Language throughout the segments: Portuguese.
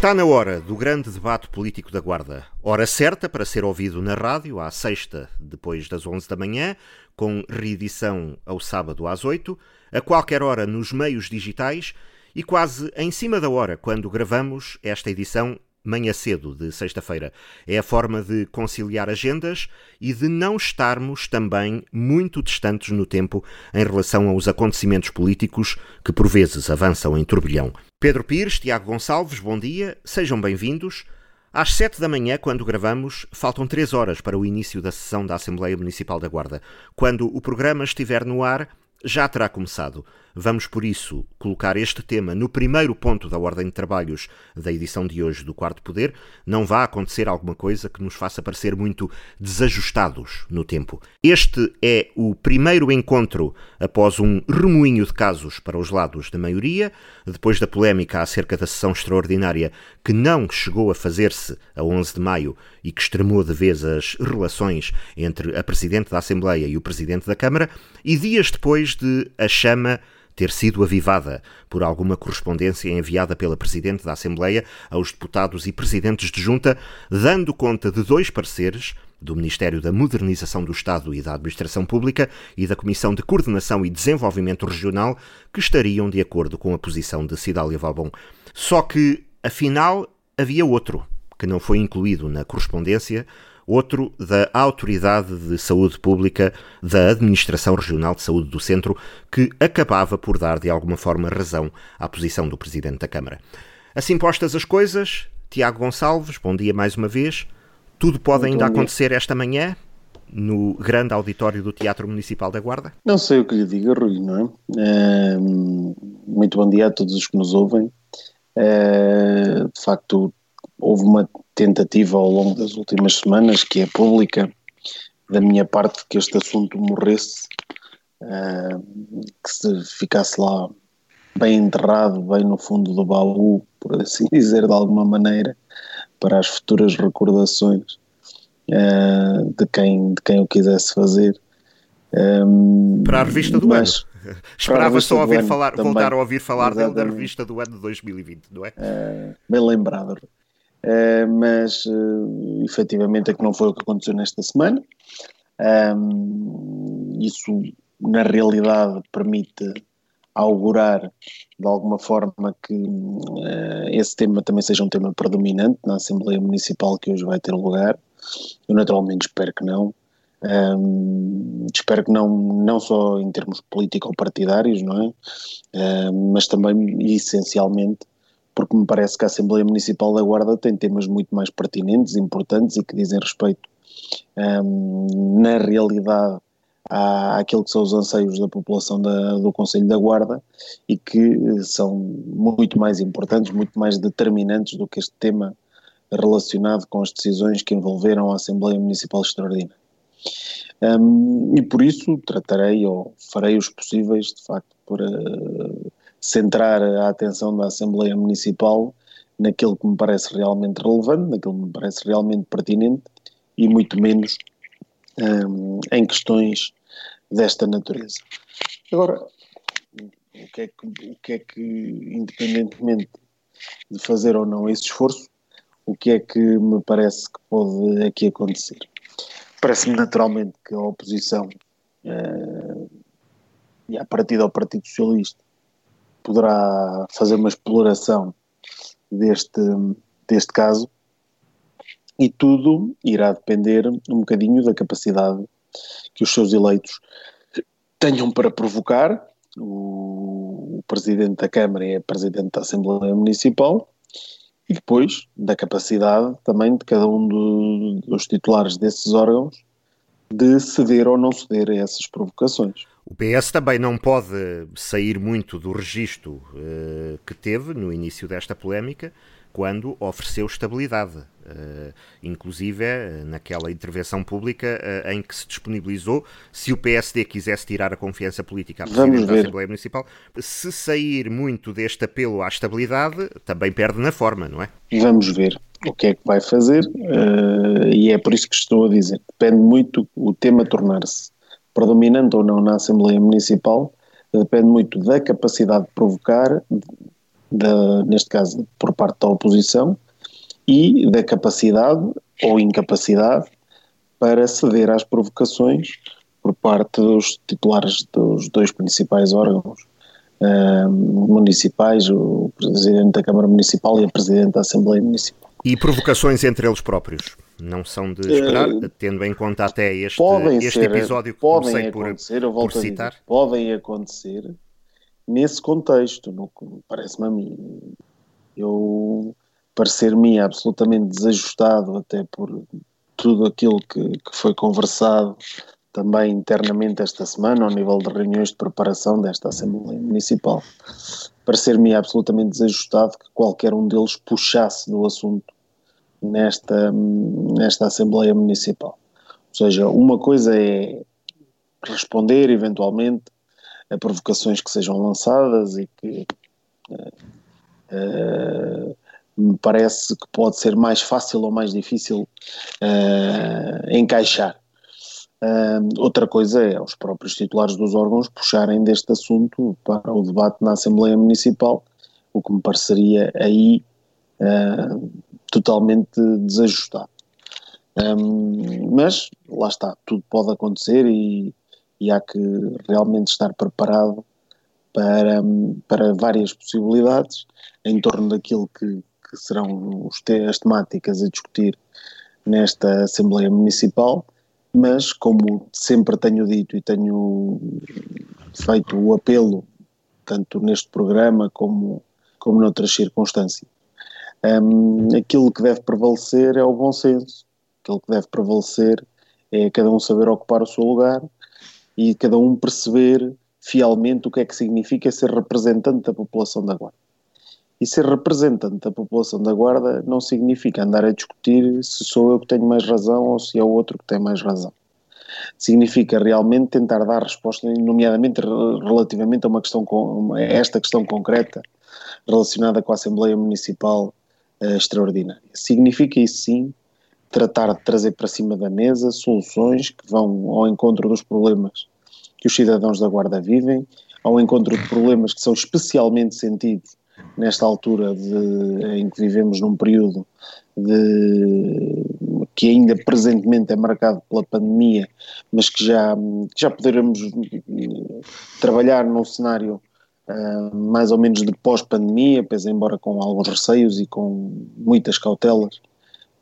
Está na hora do grande debate político da Guarda. Hora certa para ser ouvido na rádio, à sexta, depois das 11 da manhã, com reedição ao sábado às 8, a qualquer hora nos meios digitais e quase em cima da hora quando gravamos esta edição manhã cedo de sexta-feira. É a forma de conciliar agendas e de não estarmos também muito distantes no tempo em relação aos acontecimentos políticos que por vezes avançam em turbilhão. Pedro Pires, Tiago Gonçalves, bom dia, sejam bem-vindos. Às sete da manhã, quando gravamos, faltam três horas para o início da sessão da Assembleia Municipal da Guarda. Quando o programa estiver no ar, já terá começado. Vamos, por isso, colocar este tema no primeiro ponto da ordem de trabalhos da edição de hoje do Quarto Poder. Não vá acontecer alguma coisa que nos faça parecer muito desajustados no tempo. Este é o primeiro encontro após um remoinho de casos para os lados da maioria, depois da polémica acerca da sessão extraordinária que não chegou a fazer-se a 11 de maio e que extremou de vez as relações entre a Presidente da Assembleia e o Presidente da Câmara, e dias depois de a chama ter sido avivada por alguma correspondência enviada pela Presidente da Assembleia aos deputados e presidentes de junta, dando conta de dois pareceres do Ministério da Modernização do Estado e da Administração Pública e da Comissão de Coordenação e Desenvolvimento Regional, que estariam de acordo com a posição de Cidália Valbon. Só que, afinal, havia outro, que não foi incluído na correspondência, outro da Autoridade de Saúde Pública da Administração Regional de Saúde do Centro, que acabava por dar de alguma forma razão à posição do Presidente da Câmara. Assim postas as coisas, Tiago Gonçalves, bom dia mais uma vez. Tudo pode Muito ainda acontecer esta manhã no grande auditório do Teatro Municipal da Guarda? Não sei o que lhe diga, Rui, não é? é muito bom dia a todos os que nos ouvem. É, de facto, houve uma tentativa ao longo das últimas semanas, que é pública, da minha parte, que este assunto morresse, uh, que se ficasse lá bem enterrado, bem no fundo do baú, por assim dizer, de alguma maneira, para as futuras recordações uh, de, quem, de quem o quisesse fazer. Um, para a revista do mas, ano. Esperava só ouvir falar, também, voltar a ouvir falar dele da revista do ano de 2020, não é? Uh, bem lembrado. Uh, mas uh, efetivamente é que não foi o que aconteceu nesta semana. Um, isso, na realidade, permite augurar de alguma forma que uh, esse tema também seja um tema predominante na Assembleia Municipal que hoje vai ter lugar. Eu naturalmente espero que não. Um, espero que não, não só em termos político-partidários, não é? Mas também essencialmente porque me parece que a Assembleia Municipal da Guarda tem temas muito mais pertinentes, importantes e que dizem respeito, um, na realidade, à, àquilo que são os anseios da população da, do Conselho da Guarda e que são muito mais importantes, muito mais determinantes do que este tema relacionado com as decisões que envolveram a Assembleia Municipal Extraordinária. Um, e por isso tratarei ou farei os possíveis, de facto, para centrar a atenção da Assembleia Municipal naquilo que me parece realmente relevante, naquilo que me parece realmente pertinente e muito menos um, em questões desta natureza. Agora, o que, é que, o que é que, independentemente de fazer ou não esse esforço, o que é que me parece que pode aqui acontecer? Parece-me naturalmente que a oposição uh, e a partir ao Partido Socialista poderá fazer uma exploração deste, deste caso e tudo irá depender um bocadinho da capacidade que os seus eleitos tenham para provocar. O, Presidente da Câmara é Presidente da Assembleia Municipal e depois da capacidade também de cada um do, dos titulares desses órgãos de ceder ou não ceder a essas provocações. O PS também não pode sair muito do registro uh, que teve no início desta polémica, quando ofereceu estabilidade, uh, inclusive uh, naquela intervenção pública em que se disponibilizou, se o PSD quisesse tirar a confiança política à Presidente da Assembleia Municipal, se sair muito deste apelo à estabilidade, também perde na forma, não é? Vamos ver o que é que vai fazer, e é por isso que estou a dizer, depende muito o tema tornar-se predominante ou não na Assembleia Municipal, depende muito da capacidade de provocar da, neste caso por parte da oposição, e da capacidade ou incapacidade para ceder às provocações por parte dos titulares dos dois principais órgãos uh, municipais, o Presidente da Câmara Municipal e a Presidente da Assembleia Municipal. E provocações entre eles próprios? Não são de esperar, uh, tendo em conta até este, este ser, episódio que comecei por, por citar? Dizer, podem acontecer nesse contexto, parece-me a mim. Eu parecer-me absolutamente desajustado até por tudo aquilo que, que foi conversado também internamente esta semana, ao nível de reuniões de preparação desta Assembleia Municipal. Parecer-me absolutamente desajustado que qualquer um deles puxasse do assunto nesta, nesta Assembleia Municipal. Ou seja, uma coisa é responder eventualmente a provocações que sejam lançadas e que uh, me parece que pode ser mais fácil ou mais difícil uh, encaixar. Uh, outra coisa é os próprios titulares dos órgãos puxarem deste assunto para o debate na Assembleia Municipal, o que me pareceria aí uh, totalmente desajustado. Um, mas lá está, tudo pode acontecer e, e há que realmente estar preparado para, para várias possibilidades em torno daquilo que, que serão as temáticas a discutir nesta Assembleia Municipal, mas como sempre tenho dito e tenho feito o apelo, tanto neste programa como, como noutras circunstâncias, um, aquilo que deve prevalecer é o bom senso, aquilo que deve prevalecer é cada um saber ocupar o seu lugar e cada um perceber fielmente o que é que significa ser representante da população da Guarda. E ser representante da população da Guarda não significa andar a discutir se sou eu que tenho mais razão ou se é o outro que tem mais razão. Significa realmente tentar dar resposta, nomeadamente relativamente a uma questão, a esta questão concreta relacionada com a Assembleia Municipal uh, Extraordinária. Significa isso sim tratar de trazer para cima da mesa soluções que vão ao encontro dos problemas que os cidadãos da Guarda vivem, ao encontro de problemas que são especialmente sentidos nesta altura de, em que vivemos num período de, que ainda presentemente é marcado pela pandemia, mas que já, já poderemos trabalhar num cenário uh, mais ou menos de pós-pandemia, pese embora com alguns receios e com muitas cautelas,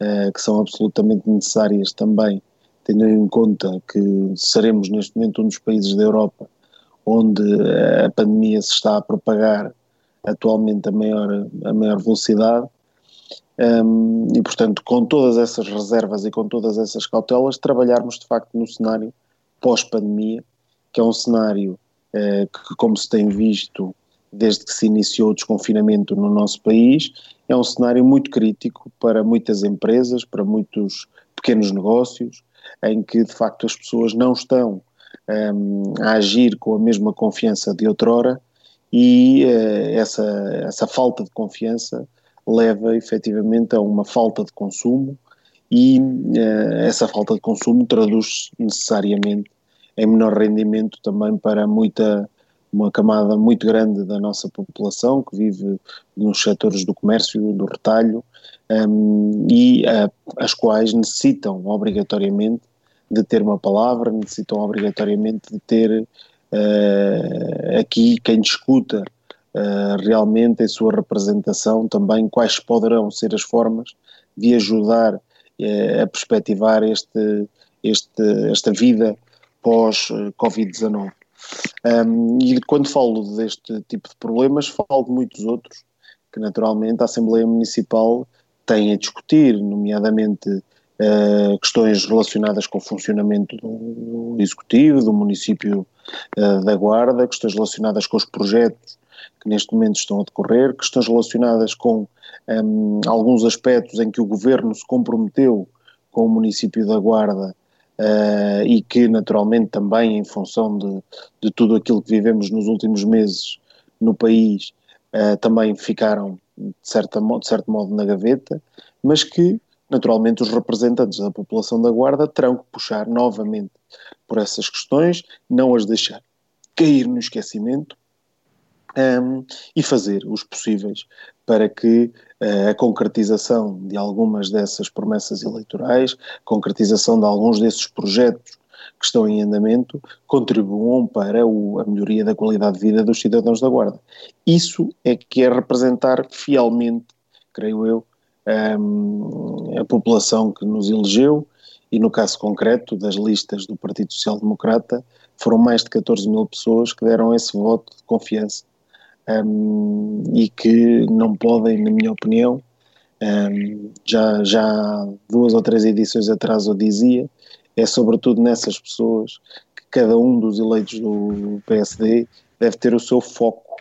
uh, que são absolutamente necessárias também, tendo em conta que seremos neste momento um dos países da Europa onde a pandemia se está a propagar atualmente a maior, a maior velocidade. Um, e, portanto, com todas essas reservas e com todas essas cautelas, trabalharmos de facto no cenário pós-pandemia, que é um cenário que, como se tem visto desde que se iniciou o desconfinamento no nosso país, é um cenário muito crítico para muitas empresas, para muitos pequenos negócios, em que de facto as pessoas não estão um, a agir com a mesma confiança de outrora e uh, essa, essa falta de confiança leva efetivamente a uma falta de consumo e uh, essa falta de consumo traduz necessariamente em menor rendimento também para muita uma camada muito grande da nossa população que vive nos setores do comércio, do retalho um, e uh, as quais necessitam obrigatoriamente de ter uma palavra, necessitam obrigatoriamente de ter uh, aqui quem discuta uh, realmente em sua representação também quais poderão ser as formas de ajudar uh, a perspectivar este, este, esta vida pós-Covid-19. Um, e quando falo deste tipo de problemas, falo de muitos outros que naturalmente a Assembleia Municipal tem a discutir, nomeadamente Uh, questões relacionadas com o funcionamento do, Executivo, do município uh, da Guarda, questões relacionadas com os projetos que neste momento estão a decorrer, questões relacionadas com um, alguns aspectos em que o Governo se comprometeu com o município da Guarda uh, e que naturalmente também em função de, de, tudo aquilo que vivemos nos últimos meses no país também ficaram de, certa, de certo modo na gaveta, mas que naturalmente os representantes da população da Guarda terão que puxar novamente por essas questões, não as deixar cair no esquecimento um, e fazer os possíveis para que uh, a concretização de algumas dessas promessas eleitorais, concretização de alguns desses projetos que estão em andamento, contribuam para o, a melhoria da qualidade de vida dos cidadãos da Guarda. Isso é que é representar fielmente, creio eu, um, a população que nos elegeu e no caso concreto das listas do Partido Social Democrata foram mais de 14 mil pessoas que deram esse voto de confiança um, e que não podem, na minha opinião, um, já, já duas ou três edições atrás eu dizia, é sobretudo nessas pessoas que cada um dos eleitos do PSD deve ter o seu foco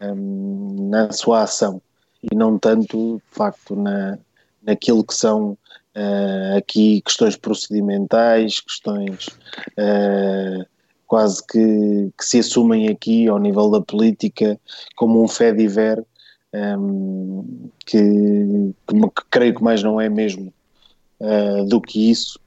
um, na sua ação e não tanto, de facto, na, naquilo que são uh, aqui questões procedimentais, questões uh, quase que, que, se assumem aqui ao nível da política como um fé diver um, que, que, que, creio que mais não é mesmo uh, do que isso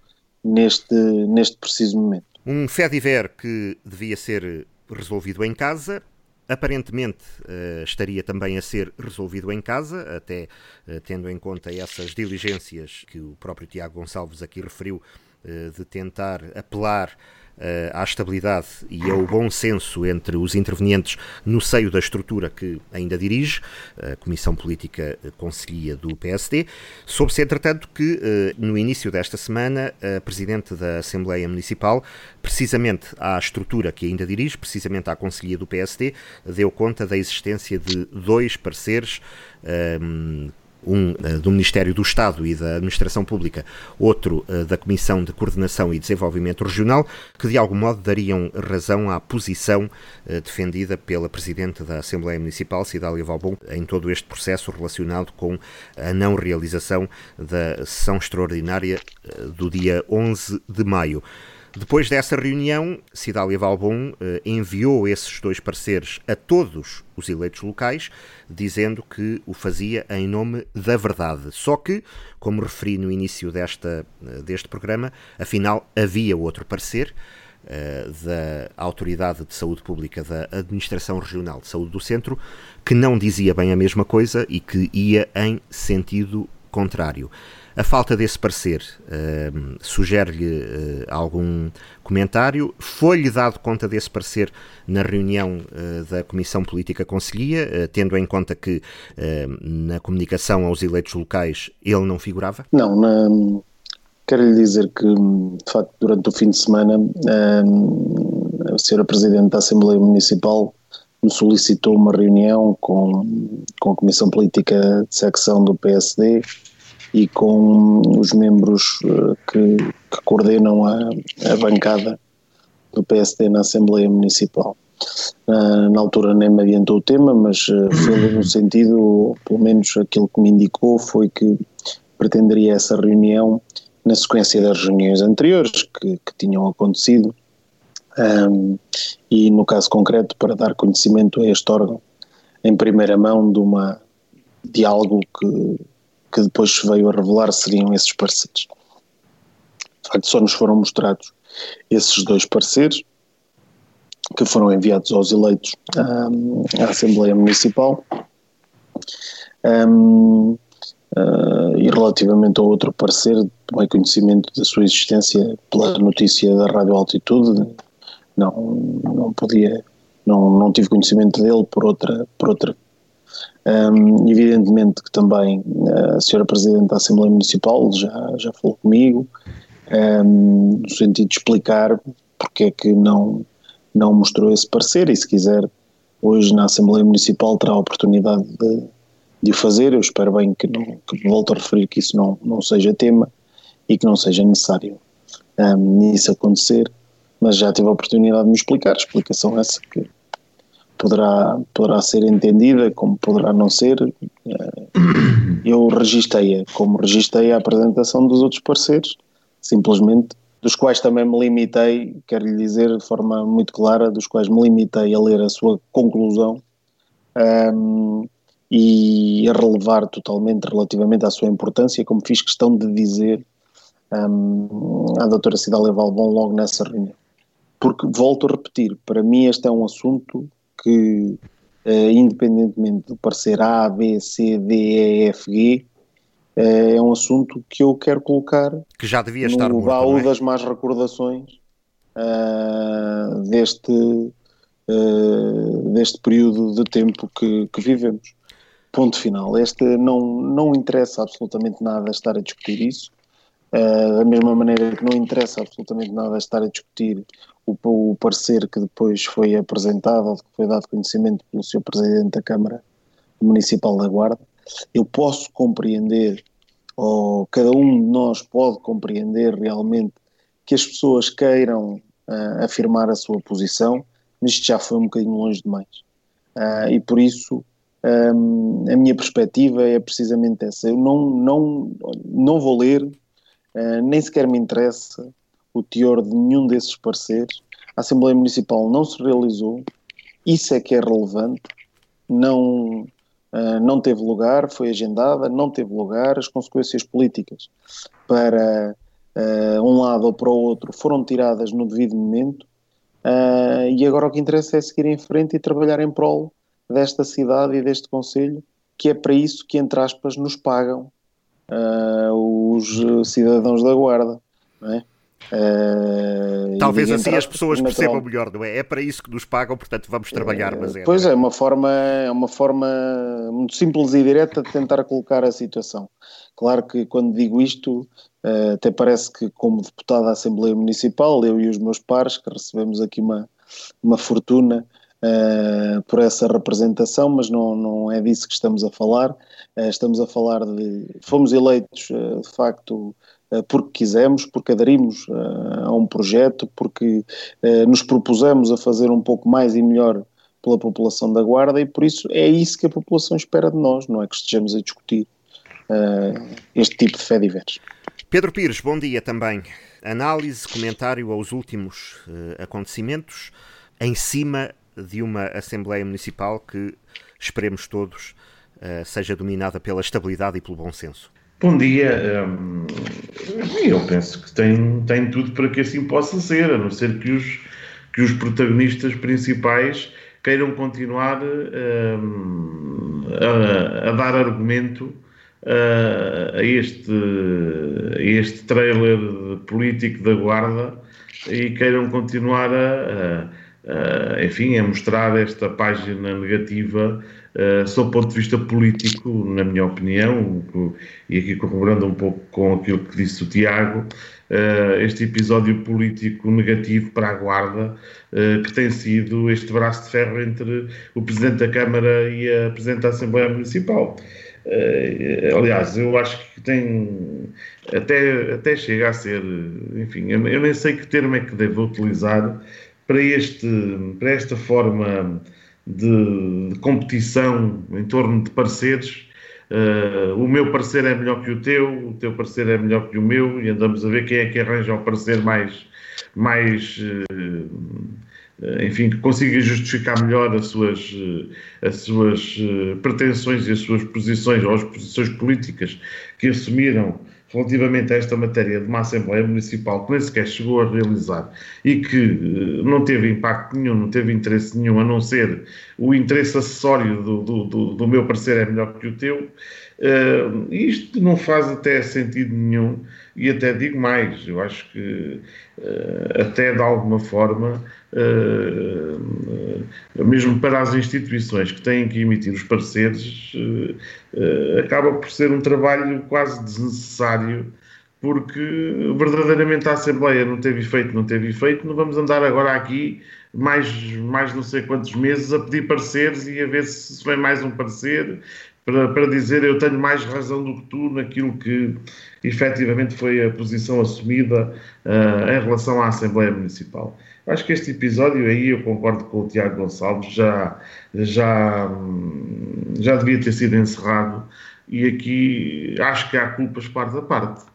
neste, neste preciso momento. Um fé diver que devia ser resolvido em casa aparentemente uh, estaria também a ser resolvido em casa, até uh, tendo em conta essas diligências que o próprio Tiago Gonçalves aqui referiu, uh, de tentar apelar à estabilidade e ao bom senso entre os intervenientes no seio da estrutura que ainda dirige, a Comissão Política Conselhia do PSD. Soube-se, entretanto, que uh, no início desta semana, a Presidente da Assembleia Municipal, precisamente à estrutura que ainda dirige, precisamente à Conselhia do PSD, deu conta da existência de dois pareceres um, um uh, do Ministério do Estado e da Administração Pública, outro uh, da Comissão de Coordenação e Desenvolvimento Regional, que de algum modo dariam razão à posição uh, defendida pela Presidente da Assembleia Municipal, Cidália Valbon, em todo este processo relacionado com a não realização da sessão extraordinária do dia 11 de maio. Depois dessa reunião, Cidália Valbon eh, enviou esses dois pareceres a todos os eleitos locais, dizendo que o fazia em nome da verdade. Só que, como referi no início desta, eh, deste programa, afinal havia outro parecer. Uh, da Autoridade de Saúde Pública da Administração Regional de Saúde do Centro, que não dizia bem a mesma coisa e que ia em sentido contrário. A falta desse parecer uh, sugere-lhe uh, algum comentário? Foi-lhe dado conta desse parecer na reunião uh, da Comissão Política Conselhia, tendo em conta que na comunicação aos eleitos locais ele não figurava? Não, na... quero lhe dizer que, de facto, durante o fim de semana, a Sra. Presidente da Assembleia Municipal me solicitou uma reunião com, com a Comissão Política de Secção do PSD e com os membros eh, que, que coordenam a, a, bancada do PSD na Assembleia Municipal. Uh, na altura nem me adiantou o tema, mas uh, foi no sentido, pelo menos aquilo que me indicou, foi que pretenderia essa reunião na sequência das reuniões anteriores que, que tinham acontecido um, e no caso concreto para dar conhecimento a este órgão em primeira mão de uma de algo que que depois veio a revelar seriam esses pareceres. De facto, só nos foram mostrados esses dois pareceres que foram enviados aos eleitos à, Assembleia Municipal. Um, uh, e relativamente ao outro parecer, tomei conhecimento da sua existência pela notícia da Rádio Altitude, não, não podia, não, não tive conhecimento dele por outra, por outra um, evidentemente que também eh, a senhora Presidente da Assembleia Municipal já, já falou comigo, um, no sentido de explicar porque é que não, não mostrou esse parecer e se quiser hoje na Assembleia Municipal terá a oportunidade de, de o fazer, eu espero bem que, não, que volto a referir que isso não, não seja tema e que não seja necessário um, isso acontecer, mas já tive a oportunidade de me explicar, explicação essa que poderá, poderá ser entendida, como poderá não ser. Eh, eu registrei-a, como registrei a apresentação dos outros parceiros, simplesmente, dos quais também me limitei, quero lhe dizer de forma muito clara, dos quais me limitei a ler a sua conclusão um, ehm, e a relevar totalmente relativamente à sua importância, como fiz questão de dizer um, ehm, à doutora Cidália Valbon logo nessa reunião. Porque, volto a repetir, para mim este é um assunto que uh, independentemente do parecer A, B, C, D, E, F, G, uh, é um assunto que eu quero colocar que já devia no estar no baú é? das más recordações uh, deste, deste período de tempo que, que vivemos. Ponto final. Este não, não interessa absolutamente nada estar a discutir isso. Uh, da mesma maneira que não interessa absolutamente nada estar a discutir o, o parecer que depois foi apresentado, que foi dado conhecimento pelo Sr. Presidente da Câmara Municipal da Guarda, eu posso compreender, ou cada um de nós pode compreender realmente que as pessoas queiram uh, afirmar a sua posição, mas isto já foi um bocadinho longe demais. Uh, e por isso um, a minha perspectiva é precisamente essa. Eu não, não, não vou ler, uh, nem sequer me interessa o teor de nenhum desses pareceres. A Assembleia Municipal não se realizou, isso é que é relevante, não, uh, não teve lugar, foi agendada, não teve lugar, as consequências políticas para uh, um lado ou para o outro foram tiradas no devido momento, e agora o que interessa é seguir em frente e trabalhar em prol desta cidade e deste Conselho, que é para isso que, entre aspas, nos pagam uh, os cidadãos da Guarda. Não é? Uh, Talvez assim as pessoas natural. percebam melhor, não é? É para isso que nos pagam, portanto vamos trabalhar, mas é. Pois é, é uma forma, é uma forma muito simples e direta de tentar colocar a situação. Claro que quando digo isto, uh, até parece que como deputado da Assembleia Municipal, eu e os meus pares, que recebemos aqui uma, uma fortuna uh, por essa representação, mas não, não é disso que estamos a falar. Uh, estamos a falar de. Fomos eleitos, uh, de facto, porque quisemos, porque aderimos a um projeto, porque nos propusemos a fazer um pouco mais e melhor pela população da Guarda e por isso é isso que a população espera de nós, não é que estejamos a discutir este tipo de fé diversos. Pedro Pires, bom dia também. Análise, comentário aos últimos uh, acontecimentos em cima de uma Assembleia Municipal que, esperemos todos, uh, seja dominada pela estabilidade e pelo bom senso. Bom dia. Um, eu penso que tem, tem tudo para que assim possa ser, a não ser que os, que os protagonistas principais queiram continuar um, a, a, dar argumento uh, a, este, a este trailer político da Guarda e queiram continuar a, a Uh, enfim, é mostrar esta página negativa uh, sob o ponto de vista político, na minha opinião, e aqui corroborando um pouco com aquilo que disse o Tiago, uh, este episódio político negativo para a Guarda, que tem sido este braço de ferro entre o Presidente da Câmara e a Presidente da Assembleia Municipal. aliás, eu acho que tem até, até chega a ser, enfim, eu, eu nem sei que termo é que devo utilizar para, este, para esta forma de, de competição em torno de pareceres. Uh, o meu parecer é melhor que o teu, o teu parecer é melhor que o meu, e andamos a ver quem é que arranja o parecer mais, mais uh, enfim, que consiga justificar melhor as suas, as suas pretensões e as suas posições, ou as posições políticas que assumiram relativamente a esta matéria de uma Assembleia Municipal que nem sequer chegou a realizar e que eh, não teve impacto nenhum, não teve interesse nenhum, a não ser o interesse acessório do, do, do, do meu parecer é melhor que o teu, uh, isto não faz até sentido nenhum e até digo mais, eu acho que uh, até de alguma forma uh, mesmo para as instituições que têm que emitir os pareceres, uh, acaba por ser um trabalho quase desnecessário, porque verdadeiramente a Assembleia não teve efeito, não teve efeito, não vamos andar agora aqui mais, mais não sei quantos meses a pedir pareceres e a ver se vem mais um parecer para, para dizer eu tenho mais razão do que tu naquilo que efetivamente foi a posição assumida em relação à Assembleia Municipal. Acho que este episódio aí, eu concordo com o Tiago Gonçalves, já, já, já devia ter sido encerrado e aqui acho que há culpas parte a parte.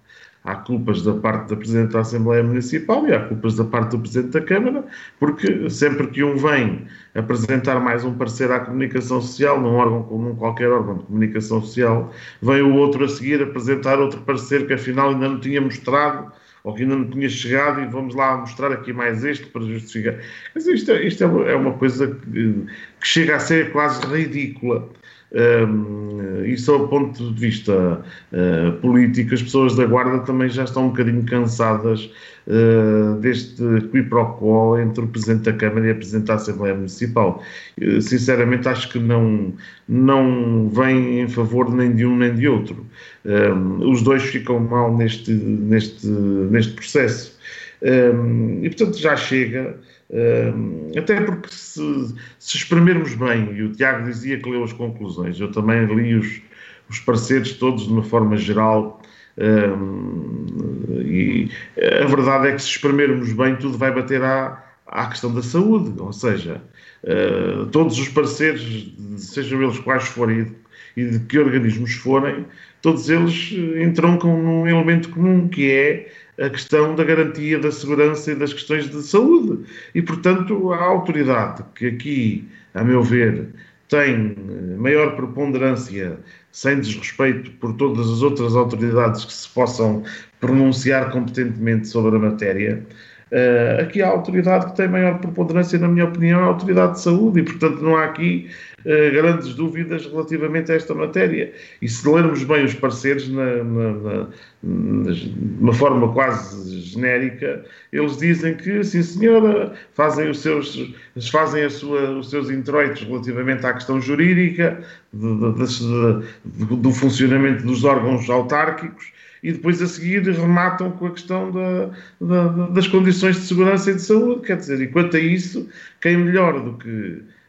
Há culpas da parte da Presidente da Assembleia Municipal e há culpas da parte do Presidente da Câmara, porque sempre que um vem apresentar mais um parecer à comunicação social, num órgão, num qualquer órgão de comunicação social, vem o outro a seguir apresentar outro parecer que afinal ainda não tinha mostrado ou que ainda não tinha chegado e vamos lá mostrar aqui mais este para justificar. Mas isto, é, isto é uma coisa que, que chega a ser quase ridícula. Um, e do ponto de vista uh, político, as pessoas da Guarda também já estão um bocadinho cansadas uh, deste qui pro quo entre o Presidente da Câmara e a Presidente da Assembleia Municipal. Uh, sinceramente, acho que não, não vem em favor nem de um nem de outro. Os dois ficam mal neste, neste, neste processo. Um, e portanto já chega. Até porque se, se exprimirmos bem, e o Tiago dizia que leu as conclusões, eu também li os, os pareceres todos de uma forma geral, e a verdade é que se exprimirmos bem, tudo vai bater à, à questão da saúde, ou seja, uh, todos os pareceres, sejam eles quais forem e de que organismos forem, todos eles entroncam num elemento comum que é a questão da garantia da segurança e das questões de saúde. E, portanto, a autoridade que aqui, a meu ver, tem eh, maior preponderância, sem desrespeito por todas as outras autoridades que se possam pronunciar competentemente sobre a matéria, Uh, aqui a autoridade que tem maior preponderância, na minha opinião, é a autoridade de saúde, e portanto não há aqui uh, grandes dúvidas relativamente a esta matéria. E se lermos bem os pareceres, na, na, na, de uma forma quase genérica, eles dizem que, sim senhora, fazem os seus, fazem sua, os seus introitos relativamente à questão jurídica, de, de, de, do funcionamento dos órgãos autárquicos, e depois a seguir rematam com a questão da, da, das condições de segurança e de saúde. Quer dizer, e quanto a isso, quem melhor do que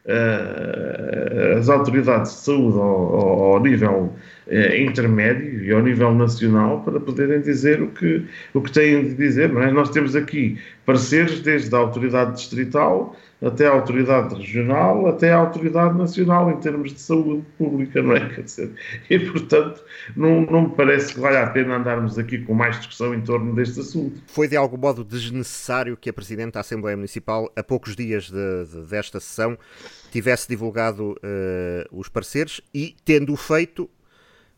uh, as autoridades de saúde ao, ao, ao nível uh, intermédio e ao nível nacional para poderem dizer o que, o que têm de dizer. Não é? Nós temos aqui pareceres desde a autoridade distrital até a autoridade regional, até a autoridade nacional em termos de saúde pública, não é? Quer dizer, e portanto não, não me parece que valha a pena andarmos aqui com mais discussão em torno deste assunto. Foi de algum modo desnecessário que a Presidente da Assembleia Municipal, a poucos dias de, de, desta sessão, tivesse divulgado uh, os pareceres e, tendo-o feito,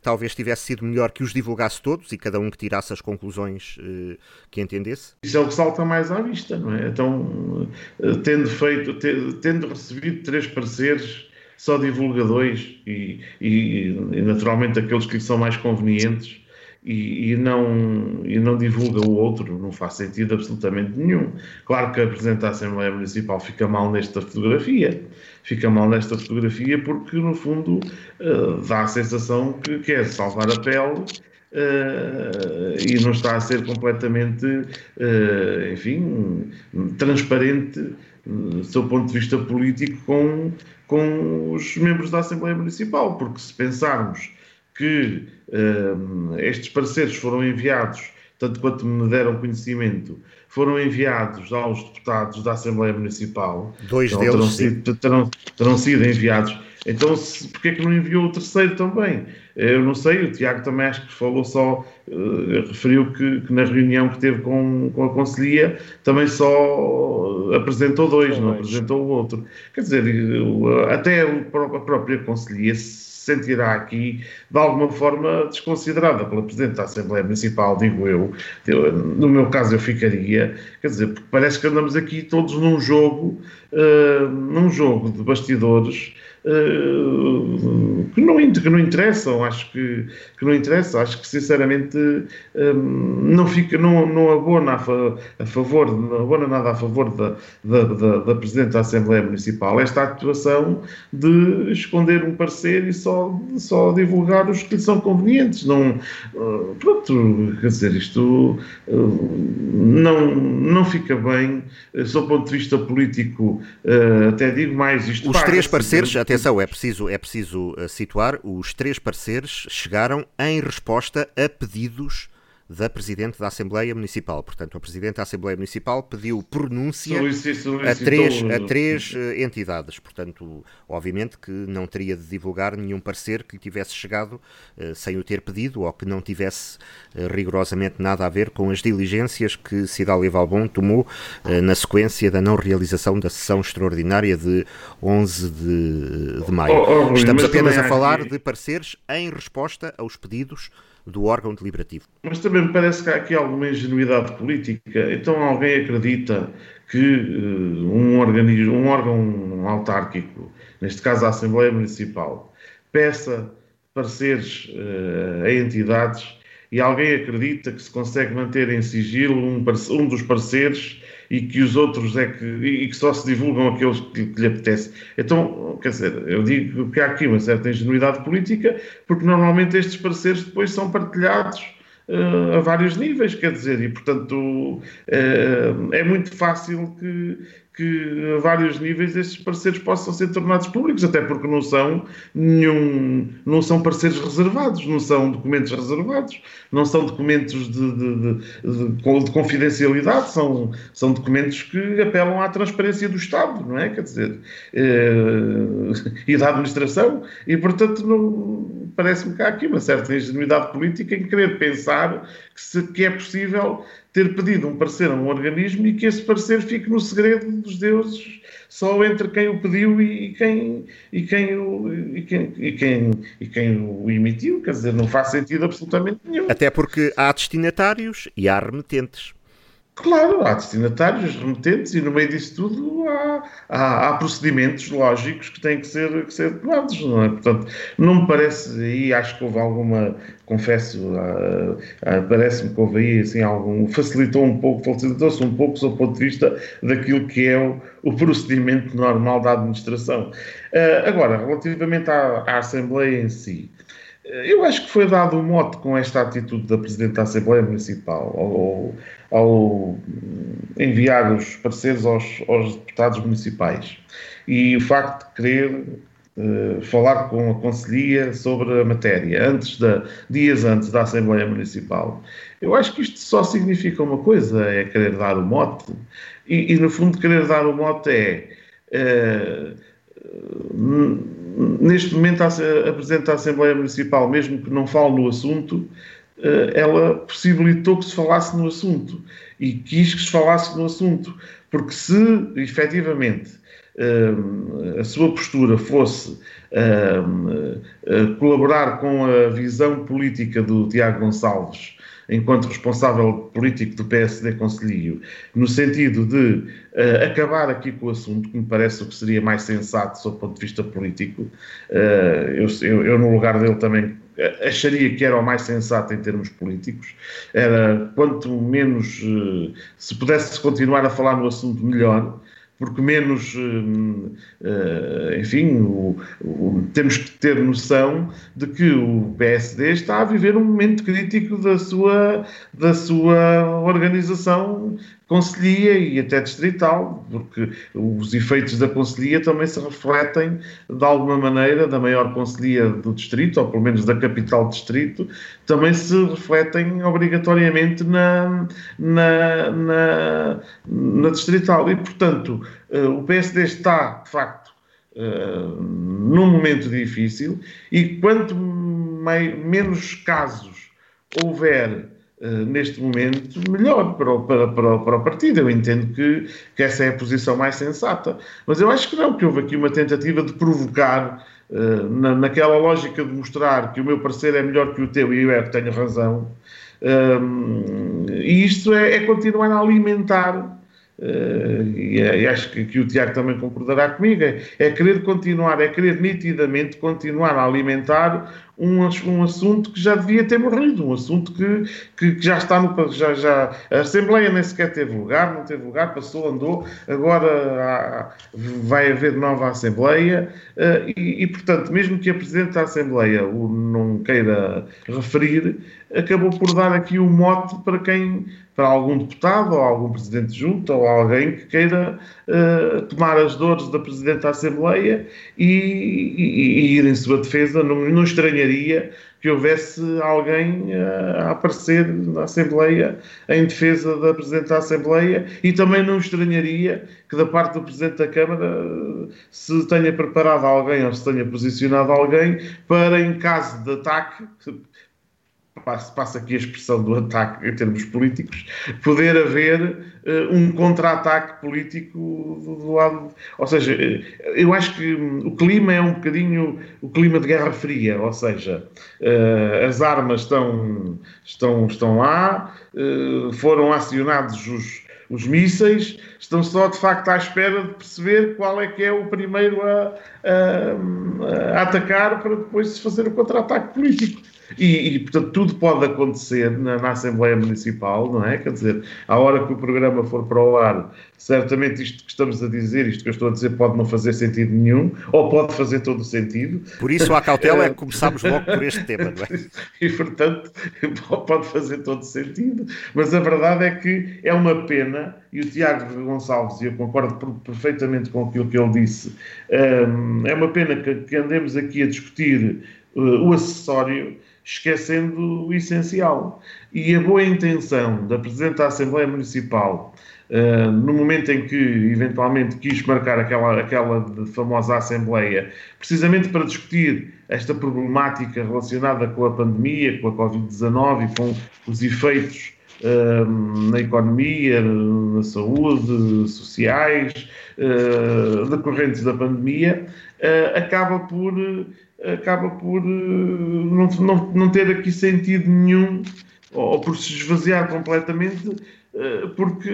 talvez tivesse sido melhor que os divulgasse todos e cada um que tirasse as conclusões uh, que entendesse? Isso é o que salta mais à vista, não é? Então, uh, tendo feito, tendo recebido três pareceres, só divulga dois e, e, e naturalmente aqueles que lhe são mais convenientes e, e, não, e não divulga o outro, não faz sentido absolutamente nenhum. Claro que a Assembleia Municipal fica mal nesta fotografia, fica mal nesta fotografia porque, no fundo, uh, dá a sensação que quer salvar a pele Uh, e não está a ser completamente, uh, enfim, transparente do seu ponto de vista político com, com os membros da Assembleia Municipal, porque se pensarmos que estes pareceres foram enviados, tanto quanto me deram conhecimento, foram enviados aos deputados da Assembleia Municipal. Dois então, deles terão sido, terão, terão sido enviados. Então, se, porquê é que não enviou o terceiro também? Eu não sei, o Tiago também acho que falou só, uh, referiu que, que, na reunião que teve com, com a Conselhia também só apresentou dois, não dois. apresentou o outro. Quer dizer, até a própria Conselhia sentirá aqui de alguma forma desconsiderada pela Presidente da Assembleia Municipal, digo eu. eu. No meu caso, eu ficaria, quer dizer, porque parece que andamos aqui todos num jogo, uh, num jogo de bastidores eh, que, não, que não interessam, acho que, que não interessa, acho que sinceramente um, não fica, não, não abona a, fa, a, favor, não abona nada a favor da, da, da, da Presidente da Assembleia Municipal esta atuação de esconder um parecer e só, só divulgar os que lhe são convenientes. Não, uh, pronto, quer dizer, isto uh, não, não fica bem, sob o ponto de vista político, até digo mais isto. Os três pareceres, até atenção, é preciso, é preciso eh, situar, os três pareceres chegaram em resposta a pedidos da Presidente da Assembleia Municipal. Portanto, a Presidente da Assembleia Municipal pediu pronúncia a três, a três uh, entidades. Portanto, obviamente que não teria de divulgar nenhum parecer que lhe tivesse chegado uh, sem o ter pedido ou que não tivesse uh, rigorosamente nada a ver com as diligências que Cidália Valbon tomou na sequência da não realização da sessão extraordinária de 11 de, de maio. Oh, oh, Estamos apenas a falar de pareceres em resposta aos pedidos do órgão deliberativo. Mas também me parece que há aqui alguma ingenuidade política. Então alguém acredita que uh, um, organismo, um órgão autárquico, neste caso a Assembleia Municipal, peça pareceres uh, a entidades e alguém acredita que se consegue manter em sigilo um, um dos pareceres e que os outros é que, e que só se divulgam aqueles que, que, lhe apetece. Então, quer dizer, eu digo que há aqui uma certa ingenuidade política, porque normalmente estes pareceres depois são partilhados uh, a vários níveis, quer dizer, e portanto uh, é muito fácil que, que a vários níveis estes parceiros possam ser tornados públicos, até porque não são nenhum, não são parceiros reservados, não são documentos reservados, não são documentos de, de, de, de, confidencialidade, são, são documentos que apelam à transparência do Estado, não é? Quer dizer, é, e da administração, e portanto parece-me que há aqui uma certa ingenuidade política em querer pensar que, se, que é possível ter pedido um parecer a um organismo e que esse parecer fique no segredo dos deuses, só entre quem o pediu e quem, e quem, o, e quem, e quem, e quem o emitiu. Quer dizer, não faz sentido absolutamente nenhum. Até porque há destinatários e há remetentes. Claro, há destinatários, remetentes e no meio disso tudo há, há, há, procedimentos lógicos que têm que ser, que ser tomados, não é? Portanto, não me parece, aí acho que houve alguma, confesso, uh, uh, parece-me que houve aí assim algum, facilitou um pouco, facilitou-se um pouco do ponto de vista daquilo que é o, o procedimento normal da administração. Uh, agora, relativamente à, à Assembleia em si, eu acho que foi dado um mote com esta atitude da Presidente da Assembleia Municipal ao, ao enviar os pareceres aos, aos, deputados municipais e o facto de querer uh, falar com a Conselhia sobre a matéria antes da, dias antes da Assembleia Municipal. Eu acho que isto só significa uma coisa, é querer dar o mote e, e no fundo querer dar o mote é uh, neste momento, a, Presidente da Assembleia Municipal, mesmo que não fale no assunto, eh, ela possibilitou que se falasse no assunto e quis que se falasse no assunto, porque se efetivamente eh, a sua postura fosse eh, colaborar com a visão política do Tiago Gonçalves enquanto responsável político do PSD Conselho, no sentido de uh, acabar aqui com o assunto, que me parece o que seria mais sensato sob o ponto de vista político. Uh, eu, eu, eu, no lugar dele, também eh, acharia que era o mais sensato em termos políticos. Era quanto menos uh, se pudesse continuar a falar no assunto, melhor porque menos, enfim, o, o, temos que ter noção de que o PSD está a viver um momento crítico da sua, da sua organização conselhia e até distrital, porque os efeitos da conselhia também se refletem de alguma maneira da maior conselhia do distrito, ou pelo menos da capital distrito, também se refletem obrigatoriamente na, na, na, na distrital. E, portanto, eh, o PSD está, de facto, eh, num momento difícil e quanto mais, menos casos houver neste momento, melhor para o, para, para, para o partido. Eu entendo que, que essa é a posição mais sensata. Mas eu acho que não, que houve aqui uma tentativa de provocar, uh, na, naquela lógica de mostrar que o meu parecer é melhor que o teu e eu é que tenho razão. Um, e isto é, é continuar a alimentar Uh, e, e, acho que, que, o Tiago também concordará comigo, é, é, querer continuar, é querer nitidamente continuar a alimentar um, um assunto que já devia ter morrido, um assunto que, que, que, já está no. Já, já, a Assembleia nem sequer teve lugar, não teve lugar, passou, andou, agora há, vai haver nova Assembleia uh, e, e, portanto, mesmo que a Presidente da Assembleia o não queira referir, acabou por dar aqui o um mote para quem para algum deputado ou algum presidente de junta ou alguém que queira uh, tomar as dores da Presidente da Assembleia e, e, e ir em sua defesa. Não, não estranharia que houvesse alguém uh, a aparecer na Assembleia em defesa da Presidente da Assembleia e também não estranharia que da parte do Presidente da Câmara uh, se tenha preparado alguém ou se tenha posicionado alguém para, em caso de ataque, passa, aqui a expressão do ataque em termos políticos, poder haver uh, um contra-ataque político do, do, lado. Ou seja, uh, eu acho que o clima é um bocadinho o clima de Guerra Fria, ou seja, uh, as armas estão, estão, estão lá, foram acionados os, os mísseis, estão só de facto à espera de perceber qual é que é o primeiro a, a, a atacar para depois se fazer o contra-ataque político. E, e, portanto, tudo pode acontecer na, na, Assembleia Municipal, não é? Quer dizer, à hora que o programa for para o ar, certamente isto que estamos a dizer, isto que eu estou a dizer, pode não fazer sentido nenhum, ou pode fazer todo o sentido. Por isso, a cautela é que começamos logo por este tema, não é? E, portanto, pode fazer todo o sentido. Mas a verdade é que é uma pena, e o Tiago Gonçalves, e eu concordo perfeitamente com aquilo que ele disse, hum, é uma pena que, que andemos aqui a discutir uh, o acessório esquecendo o essencial. E a boa intenção da Presidente da Assembleia Municipal, uh, no momento em que eventualmente quis marcar aquela, aquela famosa Assembleia, precisamente para discutir esta problemática relacionada com a pandemia, com a Covid-19 e com os efeitos uh, na economia, na saúde, sociais, uh, decorrentes da pandemia, acaba por acaba por eh, não, não, não ter aqui sentido nenhum ou por se esvaziar completamente, eh, porque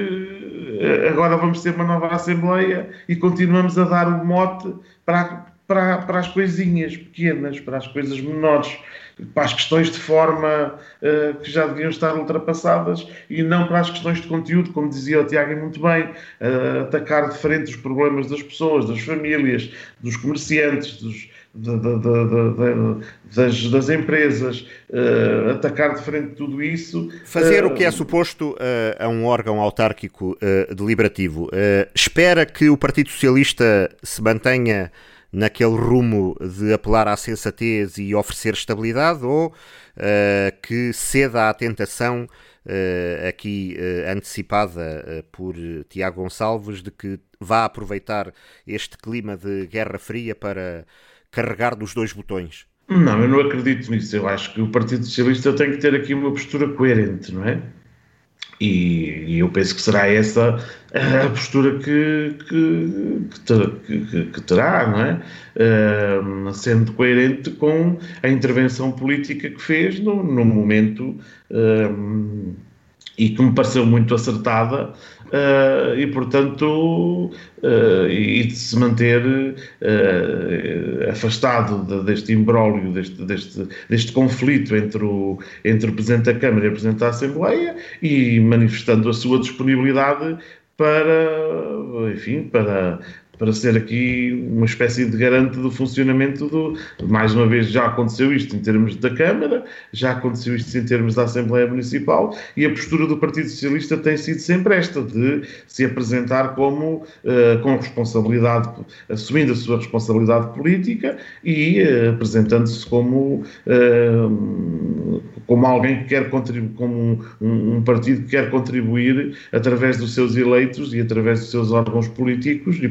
eh, agora vamos ter uma nova Assembleia e continuamos a dar o mote para, para, para as coisinhas pequenas, para as coisas menores, para as questões de forma que já deviam estar ultrapassadas e não para as questões de conteúdo, como dizia o Tiago muito bem, atacar de frente os problemas das pessoas, das famílias, dos comerciantes, dos, de, de, de, das, das, empresas, uh, atacar de frente tudo isso. Fazer uh, o que é suposto uh, a um órgão autárquico deliberativo. espera que o Partido Socialista se mantenha naquele rumo de apelar à sensatez e oferecer estabilidade ou que ceda à tentação aqui antecipada por Tiago Gonçalves de que vá aproveitar este clima de Guerra Fria para carregar dos dois botões? Não, eu não acredito nisso. Eu acho que o Partido Socialista tem que ter aqui uma postura coerente, não é? E, e eu penso que será essa a postura que, que, que, que terá, não é? Uh, sendo coerente com a intervenção política que fez no, no momento uh, e que me pareceu muito acertada uh, e, portanto, uh, e de se manter uh, afastado de, deste imbróglio, deste, deste, deste conflito entre o, entre o Presidente da Câmara e o Presidente da Assembleia e manifestando a sua disponibilidade para, enfim, para para ser aqui uma espécie de garante do funcionamento do. Mais uma vez, já aconteceu isto em termos da Câmara, já aconteceu isto em termos da Assembleia Municipal, e a postura do Partido Socialista tem sido sempre esta, de se apresentar como uh, com responsabilidade, assumindo a sua responsabilidade política e uh, apresentando-se como, uh, como alguém que quer contribuir, como um, um partido que quer contribuir através dos seus eleitos e através dos seus órgãos políticos e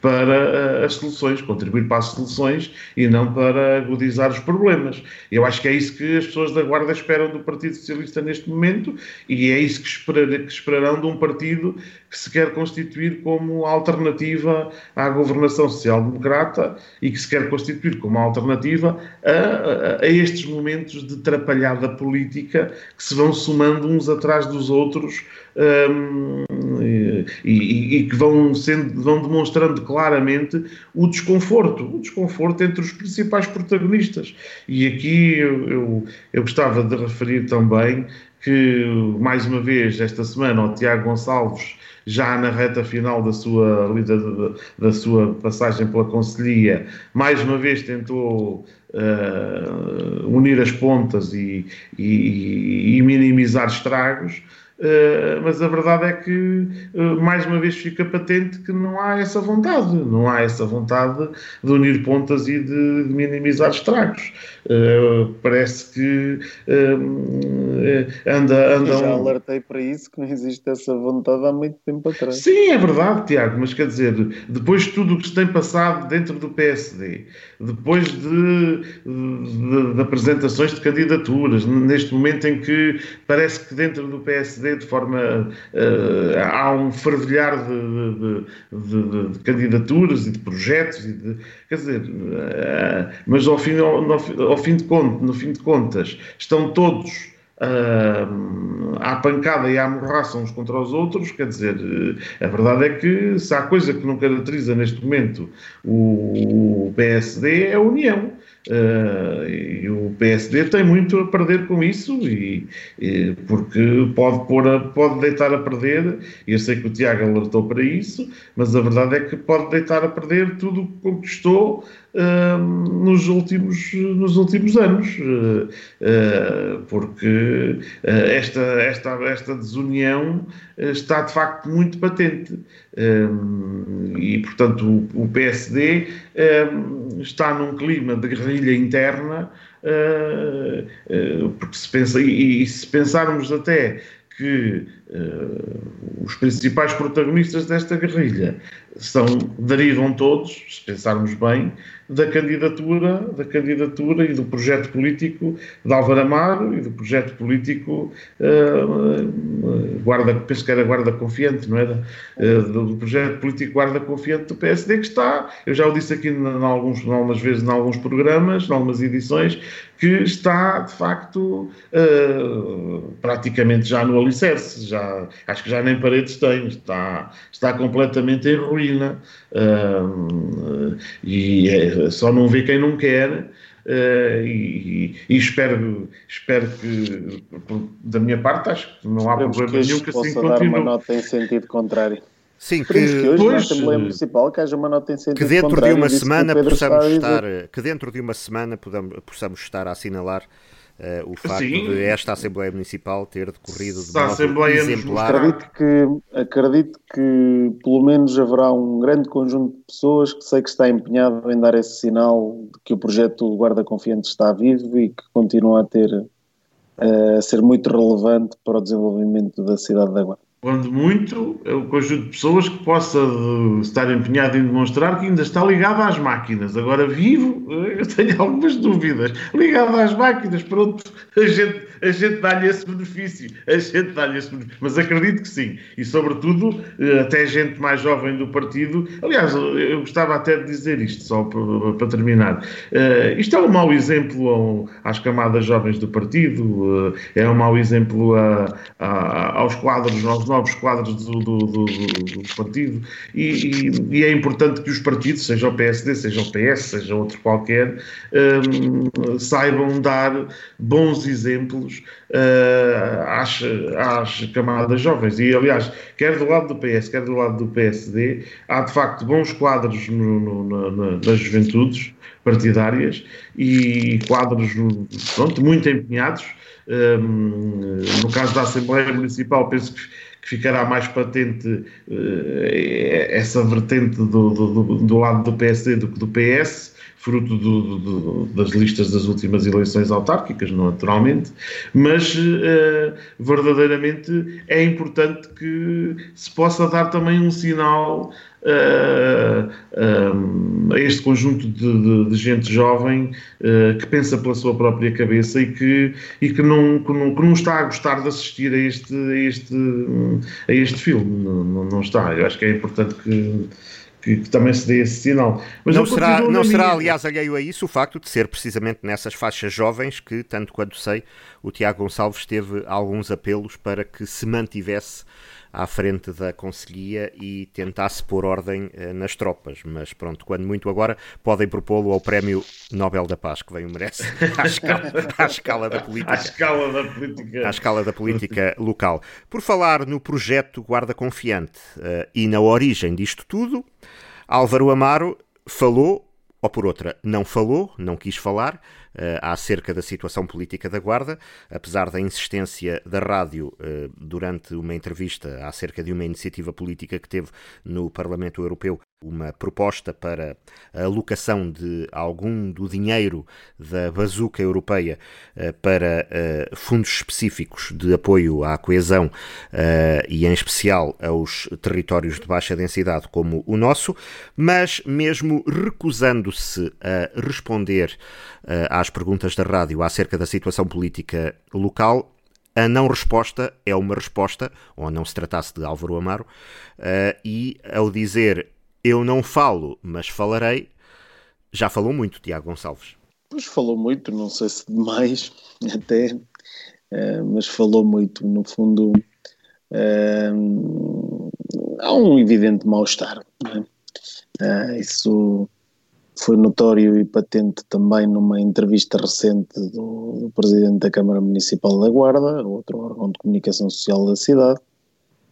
para eh, as soluções, contribuir para as soluções e não para agudizar os problemas. Eu acho que é isso que as pessoas da Guarda esperam do Partido Socialista neste momento e é isso que, esperar, que esperarão de um partido que se quer constituir como alternativa à governação social-democrata e que se quer constituir como alternativa a, a, a, estes momentos de trapalhada política que se vão somando uns atrás dos outros um, e, e, e, que vão, sendo, vão demonstrando claramente o desconforto, o desconforto entre os principais protagonistas. E aqui eu, eu, eu gostava de referir também que, mais uma vez, esta semana, o Tiago Gonçalves já na reta final da sua, da, da sua passagem pela Conselhia, mais uma vez tentou uh, unir as pontas e, e, e minimizar estragos. Uh, mas a verdade é que uh, mais uma vez fica patente que não há essa vontade, não há essa vontade de unir pontas e de, de minimizar estragos. Uh, parece que anda, anda já um... alertei para isso, que não existe essa vontade há muito tempo atrás. Sim, é verdade, Tiago, mas quer dizer, depois de tudo o que se tem passado dentro do PSD, depois de, de, de apresentações de candidaturas, neste momento em que parece que dentro do PSD, de forma. Uh, há um fervilhar de, de, candidaturas e de projetos, e de, quer dizer, uh, mas ao fim, ao, ao fim de contas, no fim de contas, estão todos uh, à pancada e à morraça uns contra os outros, quer dizer, eh, a verdade é que se há coisa que não caracteriza neste momento o PSD é a união. Uh, e o PSD tem muito a perder com isso, e, e, porque pode, pôr a, pode deitar a perder. Eu sei que o Tiago alertou para isso, mas a verdade é que pode deitar a perder tudo o que conquistou nos, últimos, nos últimos anos, uh, porque esta, esta, esta desunião está de facto muito patente. e, portanto, o, PSD está num clima de guerrilha interna, porque se pensa, e, se pensarmos até que uh, os principais protagonistas desta guerrilha são, derivam todos, se pensarmos bem, da candidatura, da candidatura e do projeto político de Álvaro Amaro e do projeto político uh, guarda, penso que era guarda confiante, não era? Uh, do projeto político guarda confiante do PSD que está, eu já o disse aqui em alguns, em algumas vezes em alguns programas, em algumas edições, que está de facto praticamente já no alicerce, já, acho que já nem paredes tem, está, está completamente em ruína uh, e é, só não vê quem não quer. Uh, e, e, espero, espero que, da minha parte, acho que não há Esperemos problema que nenhum que assim continue. dar uma nota em sentido contrário. Sim, que, que hoje pois, na Assembleia Municipal que haja uma nota em sentido que dentro contrário, de uma semana possamos estar, que dentro de uma semana podamos, possamos estar a assinalar uh, o facto Sim. de esta Assembleia Municipal ter decorrido de modo Assembleia exemplar. Acredito que, acredito que pelo menos haverá um grande conjunto de pessoas que sei que está empenhado em dar esse sinal de que o projeto Guarda Confiante está vivo e que continua a ter a ser muito relevante para o desenvolvimento da cidade da Guarda quando muito, é o conjunto de pessoas que possa eh, estar empenhado em demonstrar que ainda está ligado às máquinas. Agora, vivo, eh, eu tenho algumas dúvidas. Ligado às máquinas, pronto, a gente, a gente dá-lhe esse benefício. A gente dá-lhe esse benefício. Mas acredito que sim. E, sobretudo, eh, até gente mais jovem do partido. Aliás, eu gostava até de dizer isto, só para, para terminar. Uh, isto é um mau exemplo às camadas jovens do partido, uh, é um mau exemplo a, a, aos quadros, aos novos quadros do, do, do, do partido e, e, e, é importante que os partidos, seja o PSD, seja o PS, seja outro qualquer, um, saibam dar bons exemplos uh, às, às camadas jovens. E, aliás, quer do lado do PS, quer do lado do PSD, há de facto bons quadros no, no, na, nas juventudes partidárias e quadros pronto, muito empenhados. Um, no caso da Assembleia Municipal, penso que que ficará mais patente uh, essa vertente do, do, do, lado do PSD do que do PS, fruto do, das listas das últimas eleições autárquicas, naturalmente, mas uh, verdadeiramente é importante que se possa dar também um sinal uh, a este conjunto de, de, de gente jovem que pensa pela sua própria cabeça e que, e que, não, que, não, que não está a gostar de assistir a este, a este, a este filme. Não, não está. Eu acho que é importante que que, que, também se dê esse sinal. Mas não será, não será aliás, alheio a isso o facto de ser precisamente nessas faixas jovens que, tanto quanto sei, o Tiago Gonçalves teve alguns apelos para que se mantivesse à frente da Conselhia e tentasse pôr ordem eh, nas tropas. Mas pronto, quando muito agora, podem propô-lo ao Prémio Nobel da Paz, que bem o merece, à escala, à escala da política. À escala da política. À escala da política local. Por falar no projeto Guarda Confiante uh, e na origem disto tudo, Álvaro Amaro falou ou por outra, não falou, não quis falar, acerca da situação política da Guarda, apesar da insistência da rádio durante uma entrevista acerca de uma iniciativa política que teve no Parlamento Europeu uma proposta para a alocação de algum do dinheiro da bazuca europeia uh, para uh, fundos específicos de apoio à coesão uh, e, em especial, aos territórios de baixa densidade como o nosso, mas mesmo recusando-se a responder às perguntas da rádio acerca da situação política local, a não resposta é uma resposta, ou não se tratasse de Álvaro Amaro, e ao dizer eu não falo, mas falarei. Já falou muito, Tiago Gonçalves. Pois falou muito, não sei se demais, até, uh, mas falou muito. No fundo, uh, há um evidente mal-estar. É? Uh, isso foi notório e patente também numa entrevista recente do, do, Presidente da Câmara Municipal da Guarda, outro órgão de comunicação social da cidade,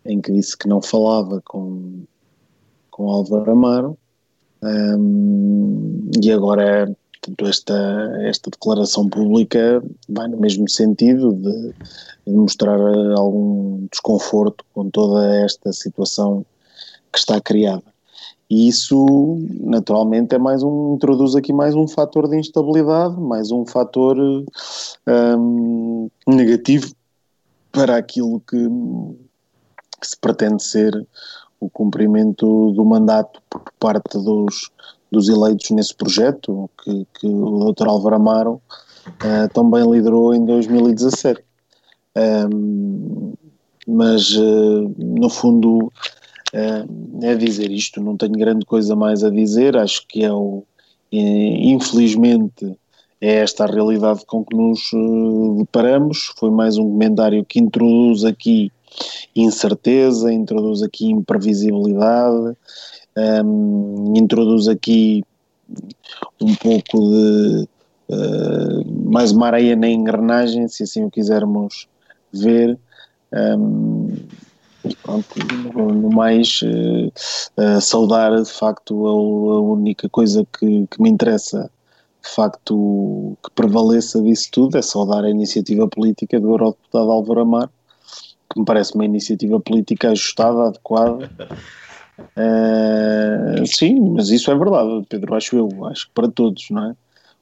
em que disse que não falava com com Álvaro Amaro, um, e agora esta, esta declaração pública vai no mesmo sentido de, de, mostrar algum desconforto com toda esta situação que está criada. E isso, naturalmente, é mais um, introduz aqui mais um fator de instabilidade, mais um fator um, negativo para aquilo que, que se pretende ser o cumprimento do mandato por parte dos, dos eleitos nesse projeto, que, que o Dr. Álvaro Amaro uh, também liderou em 2017. Um, mas, uh, no fundo, é dizer isto, não tenho grande coisa mais a dizer, acho que é o, infelizmente, é esta a realidade com que nos deparamos. Foi mais um comentário que introduz aqui incerteza, introduz aqui imprevisibilidade, um, introduz aqui um pouco de uh, mais uma areia na engrenagem, se assim o quisermos ver. Um, pronto, no mais, uh, saudar de facto a, a única coisa que, que, me interessa, de facto, que prevaleça disso tudo, é saudar a iniciativa política do Eurodeputado Álvaro Amar, que me parece uma iniciativa política ajustada, adequada. Uh, sim, mas isso é verdade, Pedro, acho eu, acho que para todos, não é?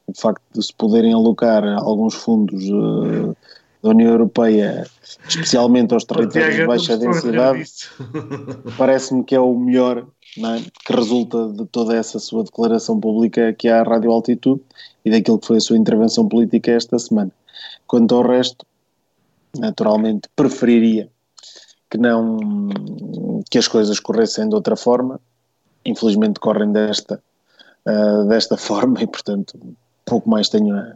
O facto de se poderem alocar alguns fundos uh, da União Europeia, especialmente aos territórios de baixa densidade, parece-me que é o melhor é? que resulta de toda essa sua declaração pública que há à Rádio Altitude e daquilo que foi a sua intervenção política esta semana. Quanto ao resto, naturalmente preferiria que não que as coisas corressem de outra forma infelizmente correm desta uh, desta forma e portanto pouco mais tenho a,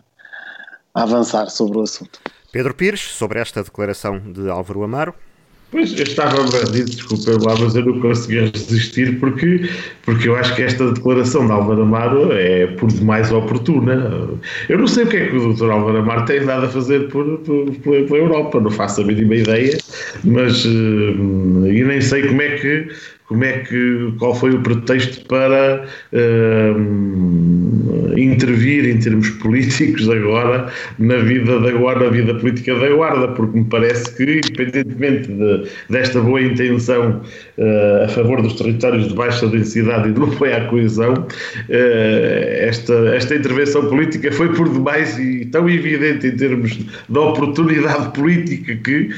a avançar sobre o assunto Pedro Pires, sobre esta declaração de Álvaro Amaro Pois, eu estava bandido, desculpa lá, mas eu não conseguia resistir porque, porque eu acho que esta declaração de Álvaro Amaro é por demais oportuna. Eu não sei o que é que o Dr. Álvaro Amaro tem nada a fazer por, por, pela Europa, não faço a mínima ideia, mas uh, e nem sei como é que como é que, qual foi o pretexto para uh, intervir em termos políticos agora na vida da guarda, na vida política da guarda, porque me parece que, independentemente de, desta boa intenção uh, a favor dos territórios de baixa densidade e do apoio à coesão, uh, esta, esta intervenção política foi por demais e tão evidente em termos da oportunidade política que,